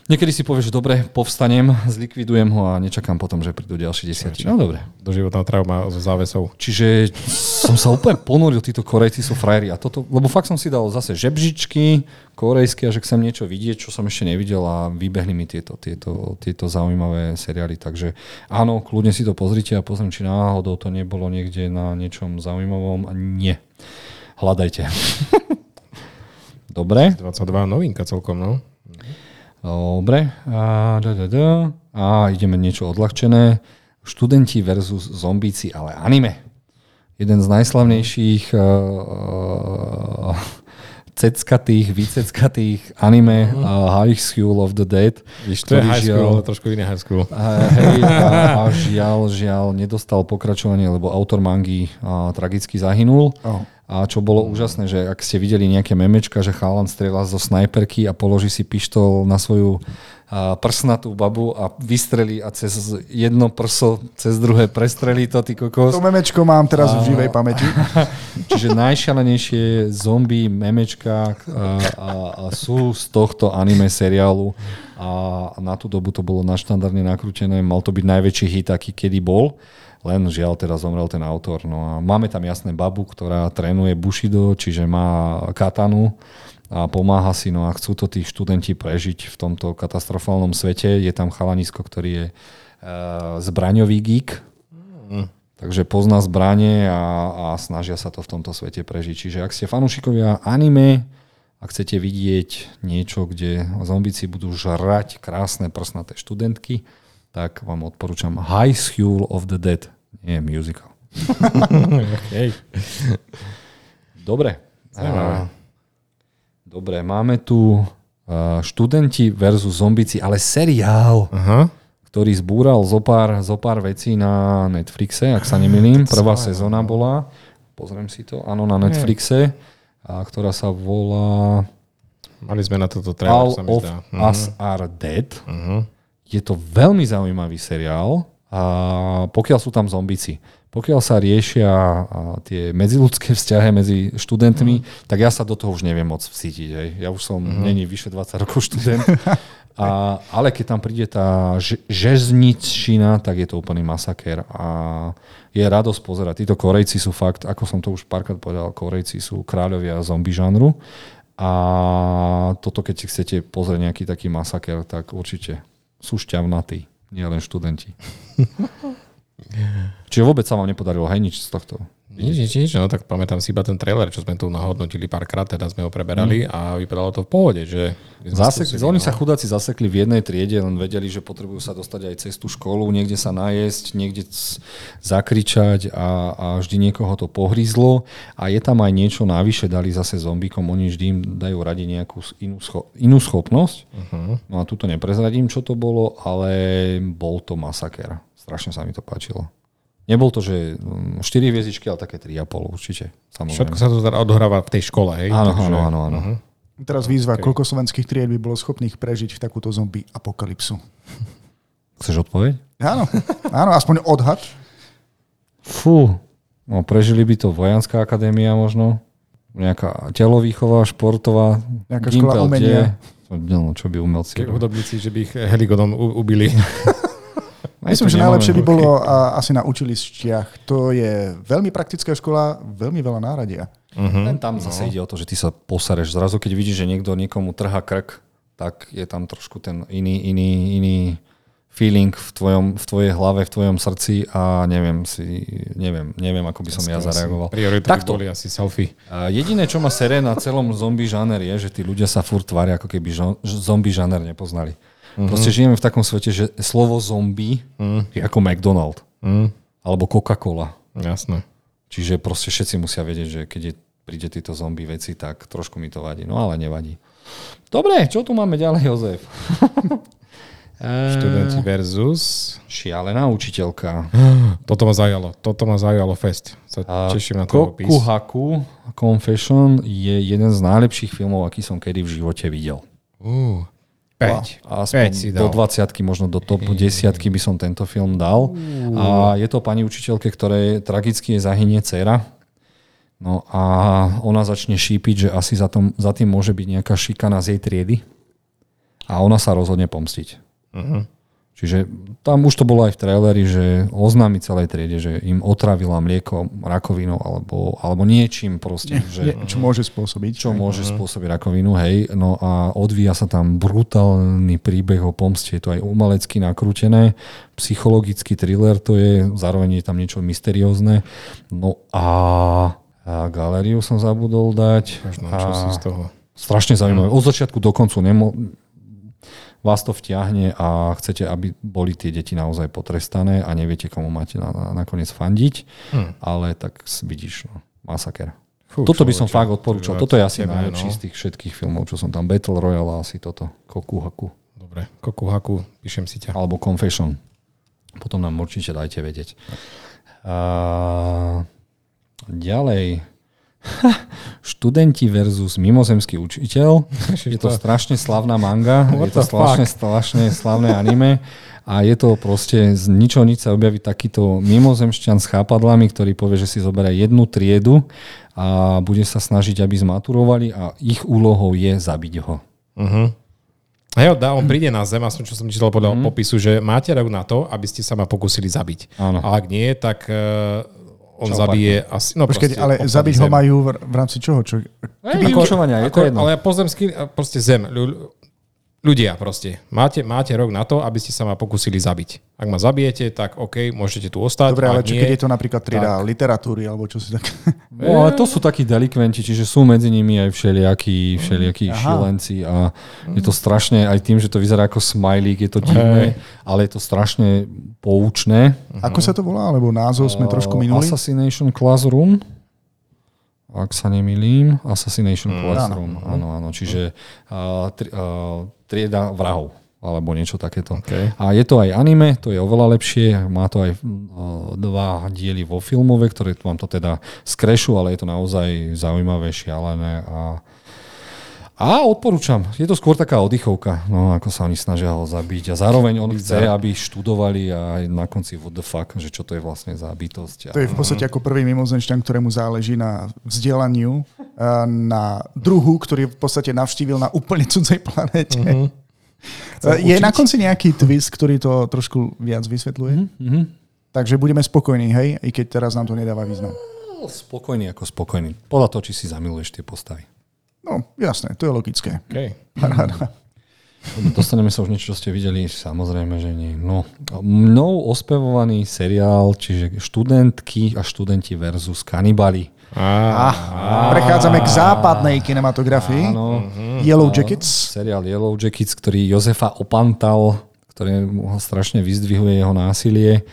Niekedy si povieš, že dobre, povstanem, zlikvidujem ho a nečakám potom, že prídu ďalší desiatí. No dobre. životná trauma so závesou. Čiže som sa úplne ponoril, títo Korejci sú frajeri. A toto, lebo fakt som si dal zase žebžičky korejské a že chcem niečo vidieť, čo som ešte nevidel a vybehli mi tieto, tieto, tieto zaujímavé seriály. Takže áno, kľudne si to pozrite a pozriem, či náhodou to nebolo niekde na niečom zaujímavom. A nie. Hľadajte. Dobre. 22 novinka celkom, no. Dobre. A, da, da, da. a ideme niečo odľahčené. Študenti versus zombíci, ale anime. Jeden z najslavnejších uh, ceckatých, vyceckatých anime uh, High School of the Dead. Víš, to je High School, žiaľ, ale trošku iné High School. Uh, hej, a, a žiaľ, žiaľ, nedostal pokračovanie, lebo autor mangy uh, tragicky zahynul. Oh. A čo bolo úžasné, že ak ste videli nejaké memečka, že chalan strieľa zo snajperky a položí si pištol na svoju prsnatú babu a vystrelí a cez jedno prso, cez druhé prestrelí to, ty kokos. To memečko mám teraz a, v živej pamäti. Čiže najšialenejšie zombie memečka a, a, a sú z tohto anime seriálu a na tú dobu to bolo naštandardne nakrútené, mal to byť najväčší hit, aký kedy bol. Len žiaľ teraz zomrel ten autor. No a máme tam jasné babu, ktorá trénuje Bushido, čiže má katanu a pomáha si, no a chcú to tí študenti prežiť v tomto katastrofálnom svete. Je tam chalanisko, ktorý je uh, zbraňový geek, mm. takže pozná zbranie a, a snažia sa to v tomto svete prežiť. Čiže ak ste fanúšikovia anime Ak chcete vidieť niečo, kde zombici budú žrať krásne prsnaté študentky, tak vám odporúčam High School of the Dead. Nie musical. okay. Dobre. A, dobre, máme tu študenti versus zombici, ale seriál, Aha. ktorý zbúral zo pár, zo pár vecí na Netflixe, ak sa nemýlim. Prvá sezóna bola, pozriem si to, áno, na Netflixe, a, ktorá sa volá Mali sme na toto trailer, All sa mi of zdá. Us Are Dead. Mhm. Je to veľmi zaujímavý seriál, a pokiaľ sú tam zombici. Pokiaľ sa riešia tie medziludské vzťahy medzi študentmi, tak ja sa do toho už neviem moc vcítiť. Hej. Ja už som, není vyše 20 rokov študent. A, ale keď tam príde tá ž- žezničina, tak je to úplný masaker. A je radosť pozerať. Títo Korejci sú fakt, ako som to už párkrát povedal, Korejci sú kráľovia zombie žánru. A toto, keď si chcete pozrieť nejaký taký masaker, tak určite sú šťavnatí, nie len študenti. Čiže vôbec sa vám nepodarilo, hej, nič z tohto. Nič, nič, nič, no tak pamätám si iba ten trailer, čo sme tu nahodnotili párkrát, teda sme ho preberali mm. a vypadalo to v pohode, že... Zasek, skúsili, oni no. sa chudáci zasekli v jednej triede, len vedeli, že potrebujú sa dostať aj cez tú školu, niekde sa najesť, niekde c- zakričať a, a vždy niekoho to pohryzlo. A je tam aj niečo navyše, dali zase zombikom, oni vždy im dajú radi nejakú inú, scho- inú schopnosť. Uh-huh. No a tuto neprezradím, čo to bolo, ale bol to masaker. Strašne sa mi to páčilo. Nebol to, že mm, 4 hviezdičky, ale také 3,5 určite. Všetko Samozrejme. sa to teda odohráva v tej škole, hej? Áno, Takže- áno, áno, áno. Mhm. Teraz výzva, okay. koľko slovenských tried by bolo schopných prežiť takúto zombie apokalypsu. Chceš odpoveď? Áno, áno, aspoň odhad. Fú, no prežili by to Vojenská akadémia možno, nejaká telovýchová, športová, Nejaká škola umenia. No, čo by umelci hudobníci, že by ich heligodom u- Myslím, že najlepšie by bolo a, asi na učilištiach. To je veľmi praktická škola, veľmi veľa náradia. Len tam zase ide o to, že ty sa posereš. Zrazu, keď vidíš, že niekto niekomu trhá krk, tak je tam trošku ten iný, iný, iný feeling v, tvojom, v tvojej hlave, v tvojom srdci a neviem si, neviem, neviem, ako by som ja zareagoval. Priorita by Takto. boli asi selfie. A jediné, čo ma sere na celom zombie žáner je, že tí ľudia sa furt tvária, ako keby žo- zombie žáner nepoznali. Mm-hmm. Proste žijeme v takom svete, že slovo zombie mm. je ako McDonald Mm, alebo Coca-Cola. jasné. Čiže proste všetci musia vedieť, že keď je, príde títo zombie veci, tak trošku mi to vadí. No ale nevadí. Dobre, čo tu máme ďalej, Jozef? Študenti versus... Šialená učiteľka. Toto ma zaujalo. Toto ma zaujalo fest. Sa A teším na to opis. Confession je jeden z najlepších filmov, aký som kedy v živote videl. Uh, 5. Aspoň 5 si do dal. 20 možno do top 10 by som tento film dal. A je to pani učiteľke, ktorej tragicky je zahynie dcera. No a ona začne šípiť, že asi za, tom, za tým môže byť nejaká šikana z jej triedy. A ona sa rozhodne pomstiť. Uh-huh. Čiže tam už to bolo aj v traileri, že oznámi celej triede, že im otravila mlieko rakovinou alebo, alebo niečím proste. že, Je, čo môže spôsobiť. čo môže spôsobiť rakovinu, hej. No a odvíja sa tam brutálny príbeh o pomste. Je to aj umelecky nakrútené, psychologický thriller to je, zároveň je tam niečo mysteriózne. No a, a galériu som zabudol dať. Možno, a čo si z toho. strašne zaujímavé. Od začiatku do koncu nemo, vás to vtiahne a chcete, aby boli tie deti naozaj potrestané a neviete, komu máte na, na, nakoniec fandiť. Hm. Ale tak vidíš, no, masaker. Fú, Toto by som človeče, fakt odporúčal. to Toto je asi najlepší no. z tých všetkých filmov, čo som tam. Battle Royale asi toto. Koku Haku. Dobre, koku haku, píšem si ťa. Alebo Confession. Potom nám určite dajte vedieť. A... Ďalej. Študenti versus mimozemský učiteľ. Je to strašne slavná manga. What Je to strašne, strašne slavné anime. A je to proste z ničoho nič sa objaví takýto mimozemšťan s chápadlami, ktorý povie, že si zoberie jednu triedu a bude sa snažiť, aby zmaturovali a ich úlohou je zabiť ho. Uh-huh. Dá, on príde na zem, aspoň čo som čítal podľa mm. popisu, že máte rok na to, aby ste sa ma pokúsili zabiť. Áno. A ak nie, tak uh, on Čau, zabije asi... No, Počkať, proste ale obsadí zabiť ho majú v, v rámci čoho? Čo, Vyučovania, je to Ako- jedno. Ale pozemský, proste zem. Ľu- ľu- ľudia proste, máte, máte rok na to, aby ste sa ma pokúsili zabiť. Ak ma zabijete, tak OK, môžete tu ostať. Dobre, ale čo, nie, keď je to napríklad trieda tak. literatúry, alebo čo si tak... No, ale to sú takí delikventi, čiže sú medzi nimi aj všelijakí, všelijakí Aha. šilenci a je to strašne, aj tým, že to vyzerá ako smajlík, je to divné, ale je to strašne poučné. Ako sa to volá? Alebo názov sme trošku minuli? Assassination Classroom, ak sa nemýlim. Assassination Classroom, áno, áno. Čiže uh, tri, uh, trieda vrahov alebo niečo takéto. Okay. A je to aj anime, to je oveľa lepšie, má to aj uh, dva diely vo filmove, ktoré vám to teda skrešu, ale je to naozaj zaujímavé, šialené a a odporúčam. Je to skôr taká oddychovka, no, ako sa oni snažia ho zabiť. A zároveň on chce, aby študovali a aj na konci what the fuck, že čo to je vlastne za bytosť. To je v podstate ako prvý mimozemšťan, ktorému záleží na vzdelaniu, a na druhu, ktorý v podstate navštívil na úplne cudzej planete. Mhm. Je na konci nejaký twist, ktorý to trošku viac vysvetľuje? Mhm. Takže budeme spokojní, hej? I keď teraz nám to nedáva význam. Spokojný ako spokojný. Podľa toho, či si zamiluješ tie postavy. No, jasné, to je logické. Okay. Paráda. Dostaneme sa už niečo, čo ste videli? Samozrejme, že nie. No, mnou ospevovaný seriál, čiže študentky a študenti versus kanibali. Ah, prechádzame k západnej kinematografii. Áno. Yellow Jackets. Seriál Yellow Jackets, ktorý Jozefa opantal, ktorý ho strašne vyzdvihuje jeho násilie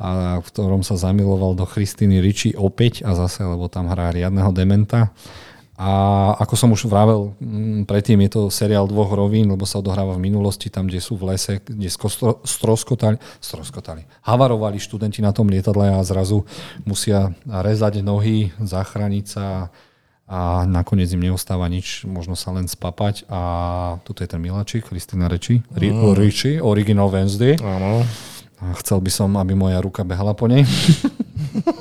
a v ktorom sa zamiloval do Christiny Ricci opäť a zase, lebo tam hrá riadneho dementa. A ako som už vravel, mm, predtým je to seriál dvoch rovín, lebo sa odohráva v minulosti, tam, kde sú v lese, kde stroskotali, stroskotali, havarovali študenti na tom lietadle a zrazu musia rezať nohy, zachrániť sa a nakoniec im neostáva nič, možno sa len spapať a tuto je ten miláčik, Kristina Reči, mm. Ricci, Original Wednesday. Áno. A chcel by som, aby moja ruka behala po nej.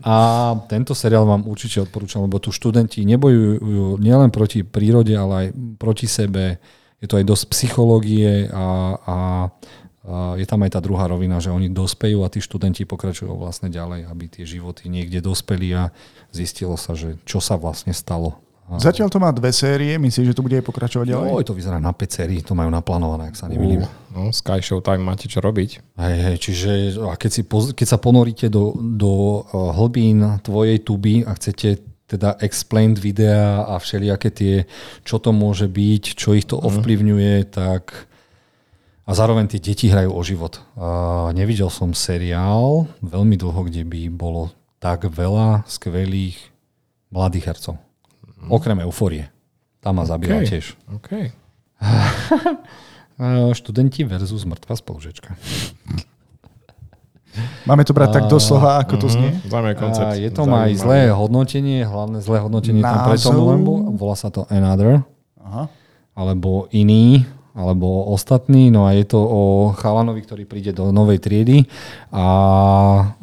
A tento seriál vám určite odporúčam, lebo tu študenti nebojujú nielen proti prírode, ale aj proti sebe. Je to aj dosť psychológie a, a, a je tam aj tá druhá rovina, že oni dospejú a tí študenti pokračujú vlastne ďalej, aby tie životy niekde dospeli a zistilo sa, že čo sa vlastne stalo. Zatiaľ to má dve série, myslíš, že to bude aj pokračovať ďalej? Oj, to vyzerá na 5 sérií, to majú naplánované, ak sa nemýlim. No, Sky Showtime máte čo robiť. Hej, hej, čiže a keď, si, poz- keď sa ponoríte do, do uh, hlbín tvojej tuby a chcete teda explained videa a všelijaké tie, čo to môže byť, čo ich to ovplyvňuje, tak a zároveň tie deti hrajú o život. Uh, nevidel som seriál veľmi dlho, kde by bolo tak veľa skvelých mladých hercov. Okrem euforie. Tam ma zabíja OK. tiež. OK. Uh, študenti versus mŕtva spolužečka. Máme to brať tak doslova, ako to znie? Zaujímavý koncept. A je to aj zlé hodnotenie, hlavné zlé hodnotenie tam preto, Názov? lebo volá sa to Another, Aha. alebo iný, alebo ostatný. No a je to o chalanovi, ktorý príde do novej triedy a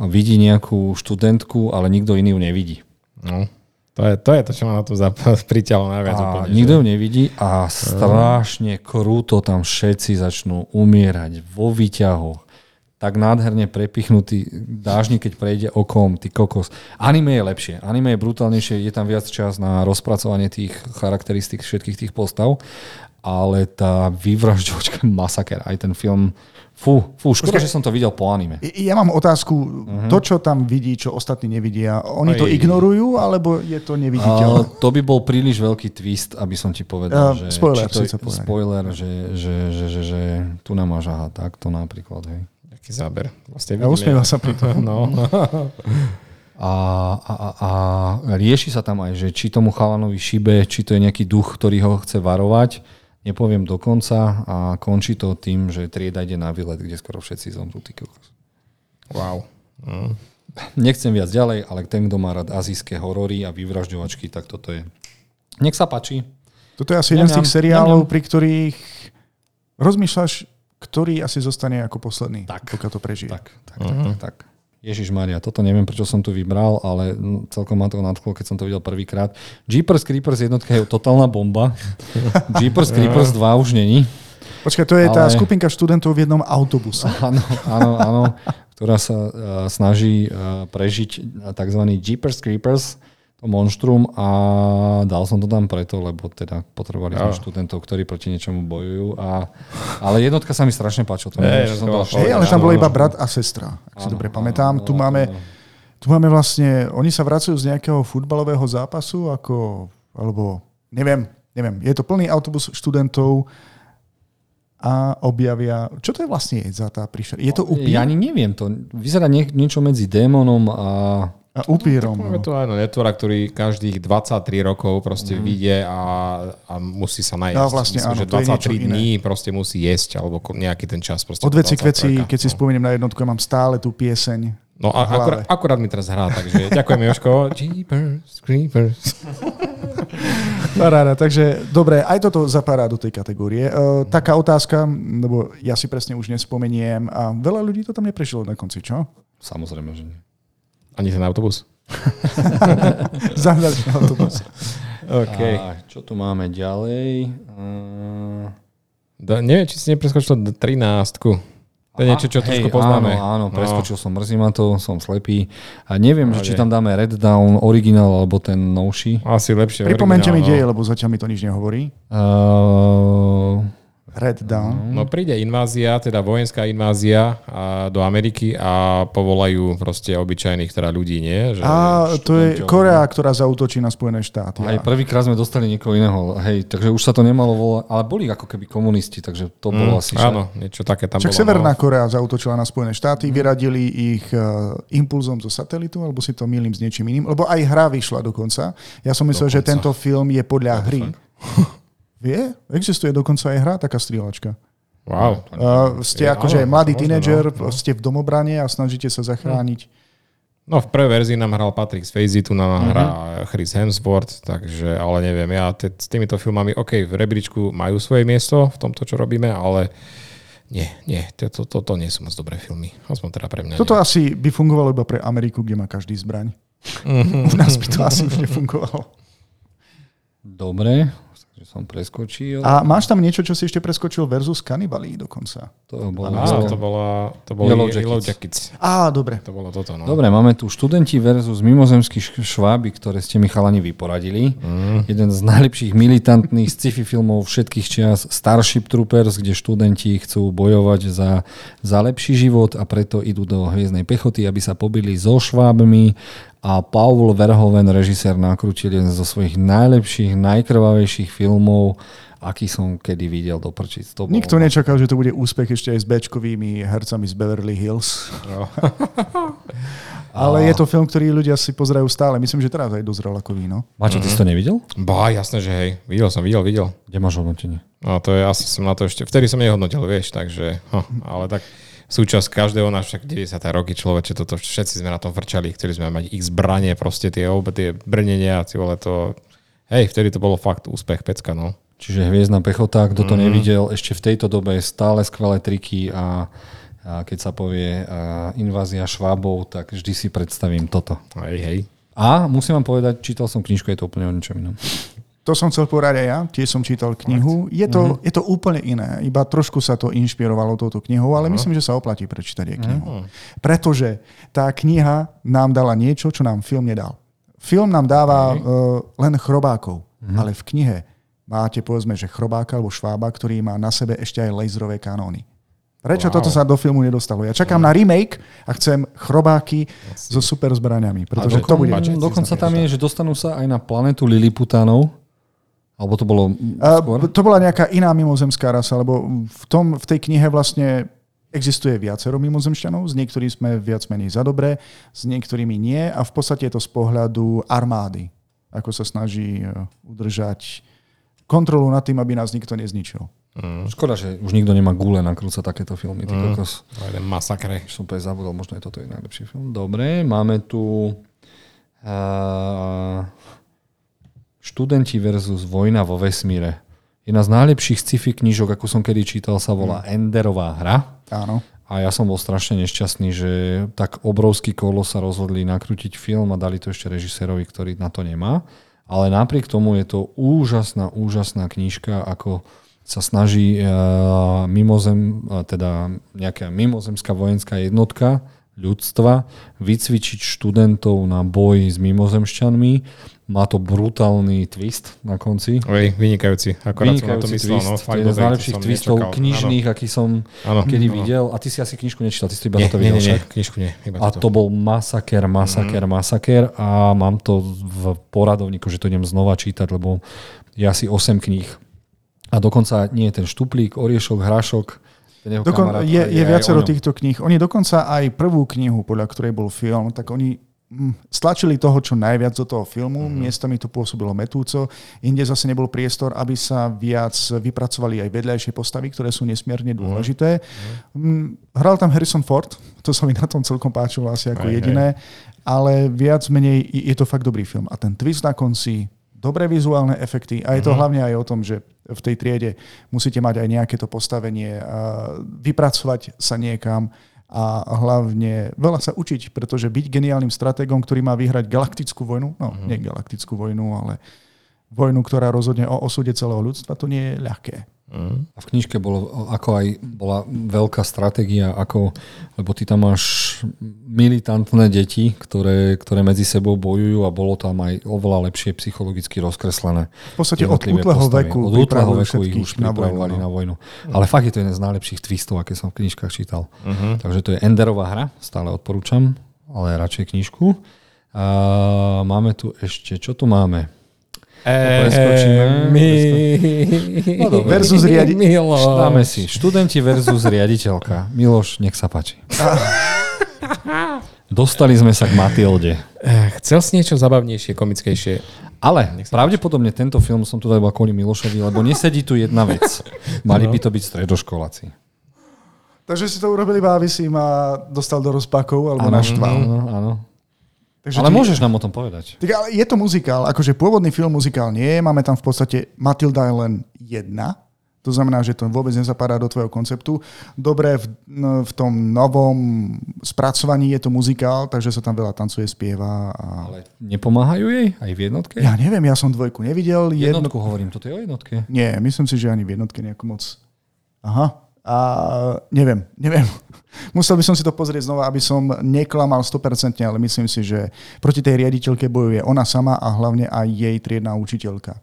vidí nejakú študentku, ale nikto iný ju nevidí. No. To je, to je to, čo ma na to priťalo najviac A úplne. nikto že- nevidí a strašne krúto tam všetci začnú umierať vo výťahoch. Tak nádherne prepichnutý dážnik, keď prejde okom, ty kokos. Anime je lepšie. Anime je brutálnejšie, je tam viac čas na rozpracovanie tých charakteristík všetkých tých postav, ale tá vyvražďovačka masaker, aj ten film, fú, fú, škoda, že som to videl po anime. Ja mám otázku, to, čo tam vidí, čo ostatní nevidia, oni to Oj. ignorujú, alebo je to neviditeľné? to by bol príliš veľký twist, aby som ti povedal, Uh, že, spoiler či to, spoiler že, že, že, že, že tu nám máš aha, takto napríklad. Hej. Taký záber. Vlastne A usmieva sa pri tom. No. A, a, a, a rieši sa tam aj, že či tomu chalanovi šibe, či to je nejaký duch, ktorý ho chce varovať. Nepoviem dokonca a končí to tým, že trieda ide na výlet, kde skoro všetci zomrú. Ty kokos. wow. Mm. Nechcem viac ďalej, ale ten, kto má rád azijské horory a vyvražďovačky, tak toto je. Nech sa páči. Toto je asi jeden z tých seriálov, pri ktorých rozmýšľaš, ktorý asi zostane ako posledný, Tak. pokiaľ to prežije. Tak, tak, tak, tak, tak. Ježiš Maria, toto neviem, prečo som tu vybral, ale mm, celkom ma to nadchlo, keď som to videl prvýkrát. Jeepers Creepers jednotka je totálna bomba. Jeepers Creepers 2 už není. Počkaj, to je tá Ale- skupinka študentov v jednom autobuse. Áno, áno, áno, ktorá sa uh, snaží uh, prežiť tzv. Jeepers Creepers, to monštrum a dal som to tam preto, lebo teda potrebovali sme Jo. študentov, ktorí proti niečomu bojujú. A, ale jednotka sa mi strašne páčila. To neviem, že som bola šťastie. Hej, ale tam áno, bol iba brat a sestra, ak si Áno, dobre áno, pamätám. áno, Tu áno, máme, tu máme vlastne, oni sa vracajú z nejakého futbalového zápasu, ako, alebo neviem, neviem, je to plný autobus študentov a objavia, čo to je vlastne za tá príšera? Je to upír? Ja ani neviem, to vyzerá nie, niečo medzi démonom a... A upírom. Máme No. tu áno, netvora, ktorý každých 23 rokov proste mm. vyjde a, a musí sa najesť. No, vlastne Myslím, áno, že to je niečo 23 iné. dní proste musí jesť, alebo nejaký ten čas. Proste Od veci k 23, veci, keď si no. spomeniem na jednotku, ja mám stále tú pieseň. No a akurát, akurát mi teraz hrá, takže ďakujem Joško. Jeepers, creepers. Paráda, takže dobre, aj toto zapadá do tej kategórie. Uh, taká otázka, lebo ja si presne už nespomeniem a veľa ľudí to tam neprešlo na konci, čo? Samozrejme, že nie. Ani ten autobus. Zahnať na autobus. OK. A čo tu máme ďalej? A... Da, neviem, či si nepreskočil 13. To je niečo, čo Hej, trošku poznáme. Áno, áno, No. preskočil som, mrzí ma to, som slepý. A neviem, že či tam dáme Red Down originál alebo ten novší. Asi lepšie. Pripomente mi originál, deje, no. lebo zatiaľ mi to nič nehovorí. Uh, Red Down. No príde invázia, teda vojenská invázia a, do Ameriky a povolajú proste obyčajných teda ľudí, nie? Že, A to je. Korea, ktorá zautočí na Spojené štáty. Aj A- prvýkrát sme dostali niekoho iného, hej, takže už sa to nemalo volať, ale boli ako keby komunisti, takže to bolo asi... že- Mm, áno, niečo také tam Však bolo. Severná no. Korea zautočila na Spojené štáty, vyradili ich uh, impulzom zo satelitu, alebo si to milím s niečím iným, lebo aj hra vyšla dokonca. Ja som myslel, že Dokonca. tento film je podľa hry. Vie? Existuje dokonca aj hra, taká strieľačka. Wow. Uh, ste Je, akože áno, mladý tínedžer, no, no. ste v domobrane a snažíte sa zachrániť. No v prvej verzii nám hral Patrick Swayze, tu nám Mhm. hrá Chris Hemsworth, takže, ale neviem, ja te, s týmito filmami, OK, v rebríčku majú svoje miesto v tomto, čo robíme, ale nie, nie, toto to, to, to nie sú moc dobré filmy. Aspoň teda pre mňa Toto nie. asi by fungovalo iba pre Ameriku, kde má každý zbraň. Mhm. U nás by to asi už nefungovalo. Dobre, takže som preskočil. A máš tam niečo, čo si ešte preskočil versus Kanibali dokonca? To bolo Á, to bola, to boli Yellow Yellow, Jackets. Jackets. Á, dobre. To bolo toto, no. Dobre, máme tu študenti versus mimozemskí š- šváby, ktoré ste mi chalani vyporadili. Mm. Jeden z najlepších militantných sci-fi filmov všetkých čias Starship Troopers, kde študenti chcú bojovať za, za lepší život a preto idú do hviezdnej pechoty, aby sa pobili so švábmi a Paul Verhoeven, režisér, nakrútil jeden zo svojich najlepších, najkrvavejších filmov, aký som kedy videl do prčic. To bolo- Nikto nečakal, že to bude úspech ešte aj s Bčkovými hercami z Beverly Hills. No. Ale je to film, ktorý ľudia si pozerajú stále. Myslím, že teraz aj dozrel ako víno. Mačo, ty si to nevidel? Bá, jasné, že hej. Videl som, videl, videl. Kde máš hodnotenie? No to je asi som na to ešte, vtedy som nehodnotil, vieš, takže, ho, ale tak súčasť každého náš však 90. roky človeče, toto všetci sme na tom vrčali, chceli sme mať ich zbranie, proste tie, obe, tie brnenia, tie vole to, hej, vtedy to bolo fakt úspech, pecka, no. Čiže Hviezdna pechota, kto to mm. nevidel, ešte v tejto dobe stále skvelé triky a, a keď sa povie a, invázia švábov, tak vždy si predstavím toto. Hej, hej. A musím vám povedať, čítal som knižku, je to úplne o ničom inom. To som chcel povedať aj ja, tiež som čítal knihu. Je to, je to úplne iné, iba trošku sa to inšpirovalo touto knihou, ale myslím, že sa oplatí prečítať aj knihu. Pretože tá kniha nám dala niečo, čo nám film nedal. Film nám dáva uh, len chrobákov, ale v knihe máte povedzme, že chrobáka alebo švába, ktorý má na sebe ešte aj laserové kanóny. Prečo Wow. toto sa do filmu nedostalo? Ja čakám na remake a chcem chrobáky so super zbraniami, pretože to bude... dokonca tam je, že dostanú sa aj na planetu Liliputánov, alebo to bolo skôr? to bola nejaká iná mimozemská rasa, lebo v, tom, v tej knihe vlastne existuje viacero mimozemšťanov, s niektorými sme viac menej za dobré, s niektorými nie a v podstate je to z pohľadu armády, ako sa snaží e, udržať kontrolu nad tým, aby nás nikto nezničil. Škoda, že už nikto nemá gule nakrúcať takéto filmy. Ty kokos. To je ten masakre. Už som úplne zabudol, možno je toto je najlepší film. Dobre, máme tu uh, Študenti versus Vojna vo vesmíre. Jedna z najlepších sci-fi knížok, akú som kedy čítal, sa volá Enderová hra. Áno. A ja som bol strašne nešťastný, že tak obrovský kolo sa rozhodli nakrútiť film a dali to ešte režisérovi, ktorý na to nemá. Ale napriek tomu je to úžasná, úžasná knížka, ako sa snaží uh, mimozem, uh, teda nejaká mimozemská vojenská jednotka ľudstva, vycvičiť študentov na boj s mimozemšťanmi. Má to brutálny twist na konci. Oj, vynikajúci. Akorát som na to Vynikajúci myslel. twist, No, to fakt je jeden z najlepších twistov nečakal. knižných, aký som Áno. kedy Áno. videl. A ty si asi knižku nečítal, ty si to iba Nie, nie, videl nie, nie, však. knižku nie. Iba A to bol masaker, masaker, masaker a mám to v poradovníku, že to idem znova čítať, lebo je asi 8 kníh. A dokonca nie je ten štuplík, oriešok, hrašok, jeho Dokon, je, aj- je aj viacero týchto kníh. Oni dokonca aj prvú knihu, podľa ktorej bol film, tak oni mm, stlačili toho, čo najviac do toho filmu. Mm-hmm. Miestami to pôsobilo metúco. Inde zase nebol priestor, aby sa viac vypracovali aj vedľajšie postavy, ktoré sú nesmierne dôležité. Mm, hral tam Harrison Ford, to sa mi na tom celkom páčilo asi ako Hej, jediné, ale viac menej je to fakt dobrý film. A ten twist na konci, dobré vizuálne efekty a je to hlavne aj o tom, že v tej triede musíte mať aj nejaké to postavenie, a vypracovať sa niekam a hlavne veľa sa učiť, pretože byť geniálnym stratégom, ktorý má vyhrať galaktickú vojnu, no nie galaktickú vojnu, ale vojnu, ktorá rozhodne o osude celého ľudstva, to nie je ľahké. A v knižke bolo, ako aj bola veľká stratégia, ako, lebo ty tam máš militantné deti, ktoré, ktoré medzi sebou bojujú a bolo tam aj oveľa lepšie psychologicky rozkreslené. V podstate od útleho veku Od útleho veku ich už na vojnu, pripravovali no. na vojnu. Ale fakt je to jeden z najlepších twistov, aké som v knižkách čítal. Mhm. Takže to je Enderová hra, stále odporúčam, ale radšej knižku. A máme tu ešte, čo tu máme? Preskočíme. my... No dobre. Versus riadi- Miloš. Dáme si študenti versus riaditeľka. Miloš, nech sa páči. Dostali sme sa k Matilde. Eh, Chcel si niečo zabavnejšie, komickejšie. Ale pravdepodobne tento film som tu dal iba kvôli Milošovi, lebo nesedí tu jedna vec. Mali by to byť stredoškoláci. Takže si to urobili aby si ma dostal do rozpakov alebo Áno, naštval. áno, áno. Takže Ale ty- môžeš nám o tom povedať. Tak ale je to muzikál, akože pôvodný film muzikál nie je, máme tam v podstate Matilda je len jedna, to znamená, že to vôbec nezapadá do tvojho konceptu. Dobre, v, v tom novom spracovaní je to muzikál, takže sa tam veľa tancuje, spieva. A... Ale nepomáhajú jej aj v jednotke? Ja neviem, ja som dvojku nevidel. Jedno... Jednotku hovorím, toto je o jednotke. Nie, myslím si, že ani v jednotke nejako moc. Aha. A neviem, neviem. Musel by som si to pozrieť znova, aby som neklamal 100%, ale myslím si, že proti tej riaditeľke bojuje ona sama a hlavne aj jej triedna učiteľka.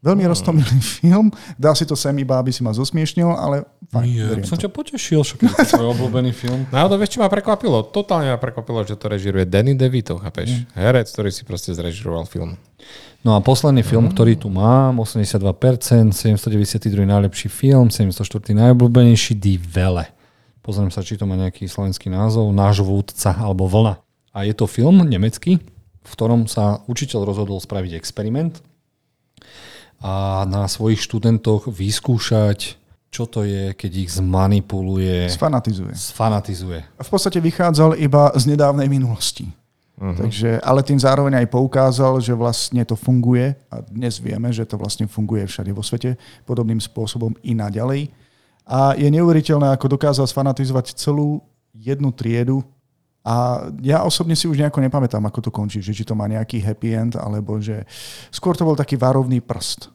Veľmi Hmm. roztomilý film, dá si to sem iba, aby si ma zosmiešnil, ale fajn, Nie, som ťa potešil, však je to tvoj obľúbený film. Náhodou, vieš, čo ma prekvapilo? Totálne ma prekvapilo, že to režiruje Danny DeVito, chápeš? Herec, ktorý si proste zrežiroval film. No a posledný film, ktorý tu mám, 82%, 792 najlepší film, 704 najobľúbenejší, Die Welle. Pozriem sa, či to má nejaký slovenský názov, Náš vúdca alebo Vlna. A je to film nemecký, v ktorom sa učiteľ rozhodol spraviť experiment a na svojich študentoch vyskúšať, čo to je, keď ich zmanipuluje, Sfanatizuje. sfanatizuje. V podstate vychádzal iba z nedávnej minulosti. Uh-huh. Takže, ale tým zároveň aj poukázal, že vlastne to funguje a dnes vieme, že to vlastne funguje všade vo svete podobným spôsobom i naďalej. A je neuveriteľné, ako dokázal sfanatizovať celú jednu triedu a ja osobne si už nejako nepamätám, ako to končí, že či to má nejaký happy end, alebo že skôr to bol taký varovný prst,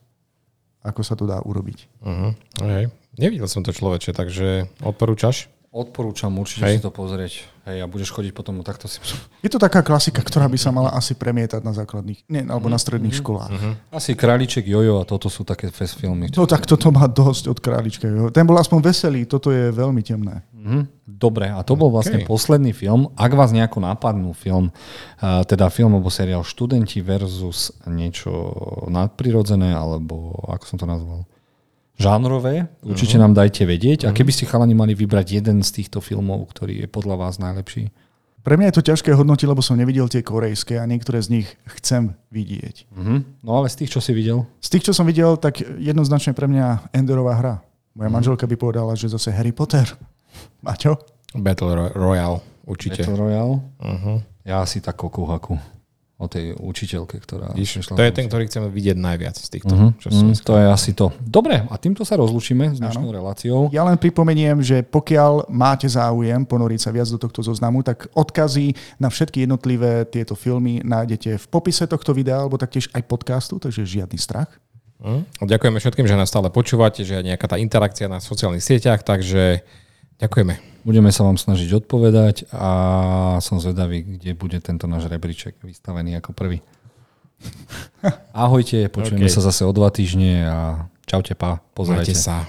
ako sa to dá urobiť. Uh-huh. Okay. Nevidel som to človeče, takže odporúčaš? Odporúčam určite Hej. si to pozrieť. Hej, a budeš chodiť potom takto si... Je to taká klasika, ktorá by sa mala asi premietať na základných, nie, alebo na stredných školách. Asi Králiček Jojo a toto sú také fest filmy. No tak toto má dosť od králička. Jo. Ten bol aspoň veselý, toto je veľmi temné. Mhm. Dobre, a to bol vlastne Okay. posledný film. Ak vás nejako napadnú film, teda film alebo seriál Študenti versus niečo nadprirodzené, alebo ako som to nazval, žánrové, určite nám dajte vedieť. A keby ste chalani mali vybrať jeden z týchto filmov, ktorý je podľa vás najlepší, Pre mňa je to ťažké hodnotiť, lebo som nevidel tie korejské a niektoré z nich chcem vidieť. mhm. no ale z tých, čo si videl, Z tých, čo som videl, tak jednoznačne pre mňa Enderová hra. Moja manželka by povedala, že zase Harry Potter. Maťo? Battle Ro- Royale, určite. Battle Royale, Uh-huh. ja asi tak Kokuhaku o tej učiteľke, ktorá... Prišla to je ten, ktorý chcem vidieť najviac z týchto. Uh-huh. Čo Mm, to je asi to. Dobre, a týmto sa rozlučíme s dnešnou reláciou. Ja len pripomeniem, že pokiaľ máte záujem ponoriť sa viac do tohto zoznamu, tak odkazy na všetky jednotlivé tieto filmy nájdete v popise tohto videa, alebo taktiež aj podcastu, takže žiadny strach. Hm? Ďakujeme všetkým, že nás stále počúvate, že je nejaká tá interakcia na sociálnych sieťach, takže Ďakujeme. Budeme sa vám snažiť odpovedať a som zvedavý, kde bude tento náš rebríček vystavený ako prvý. Ahojte, počujeme OK. sa zase o dva týždne a čaute pa, pozerajte. Majte sa.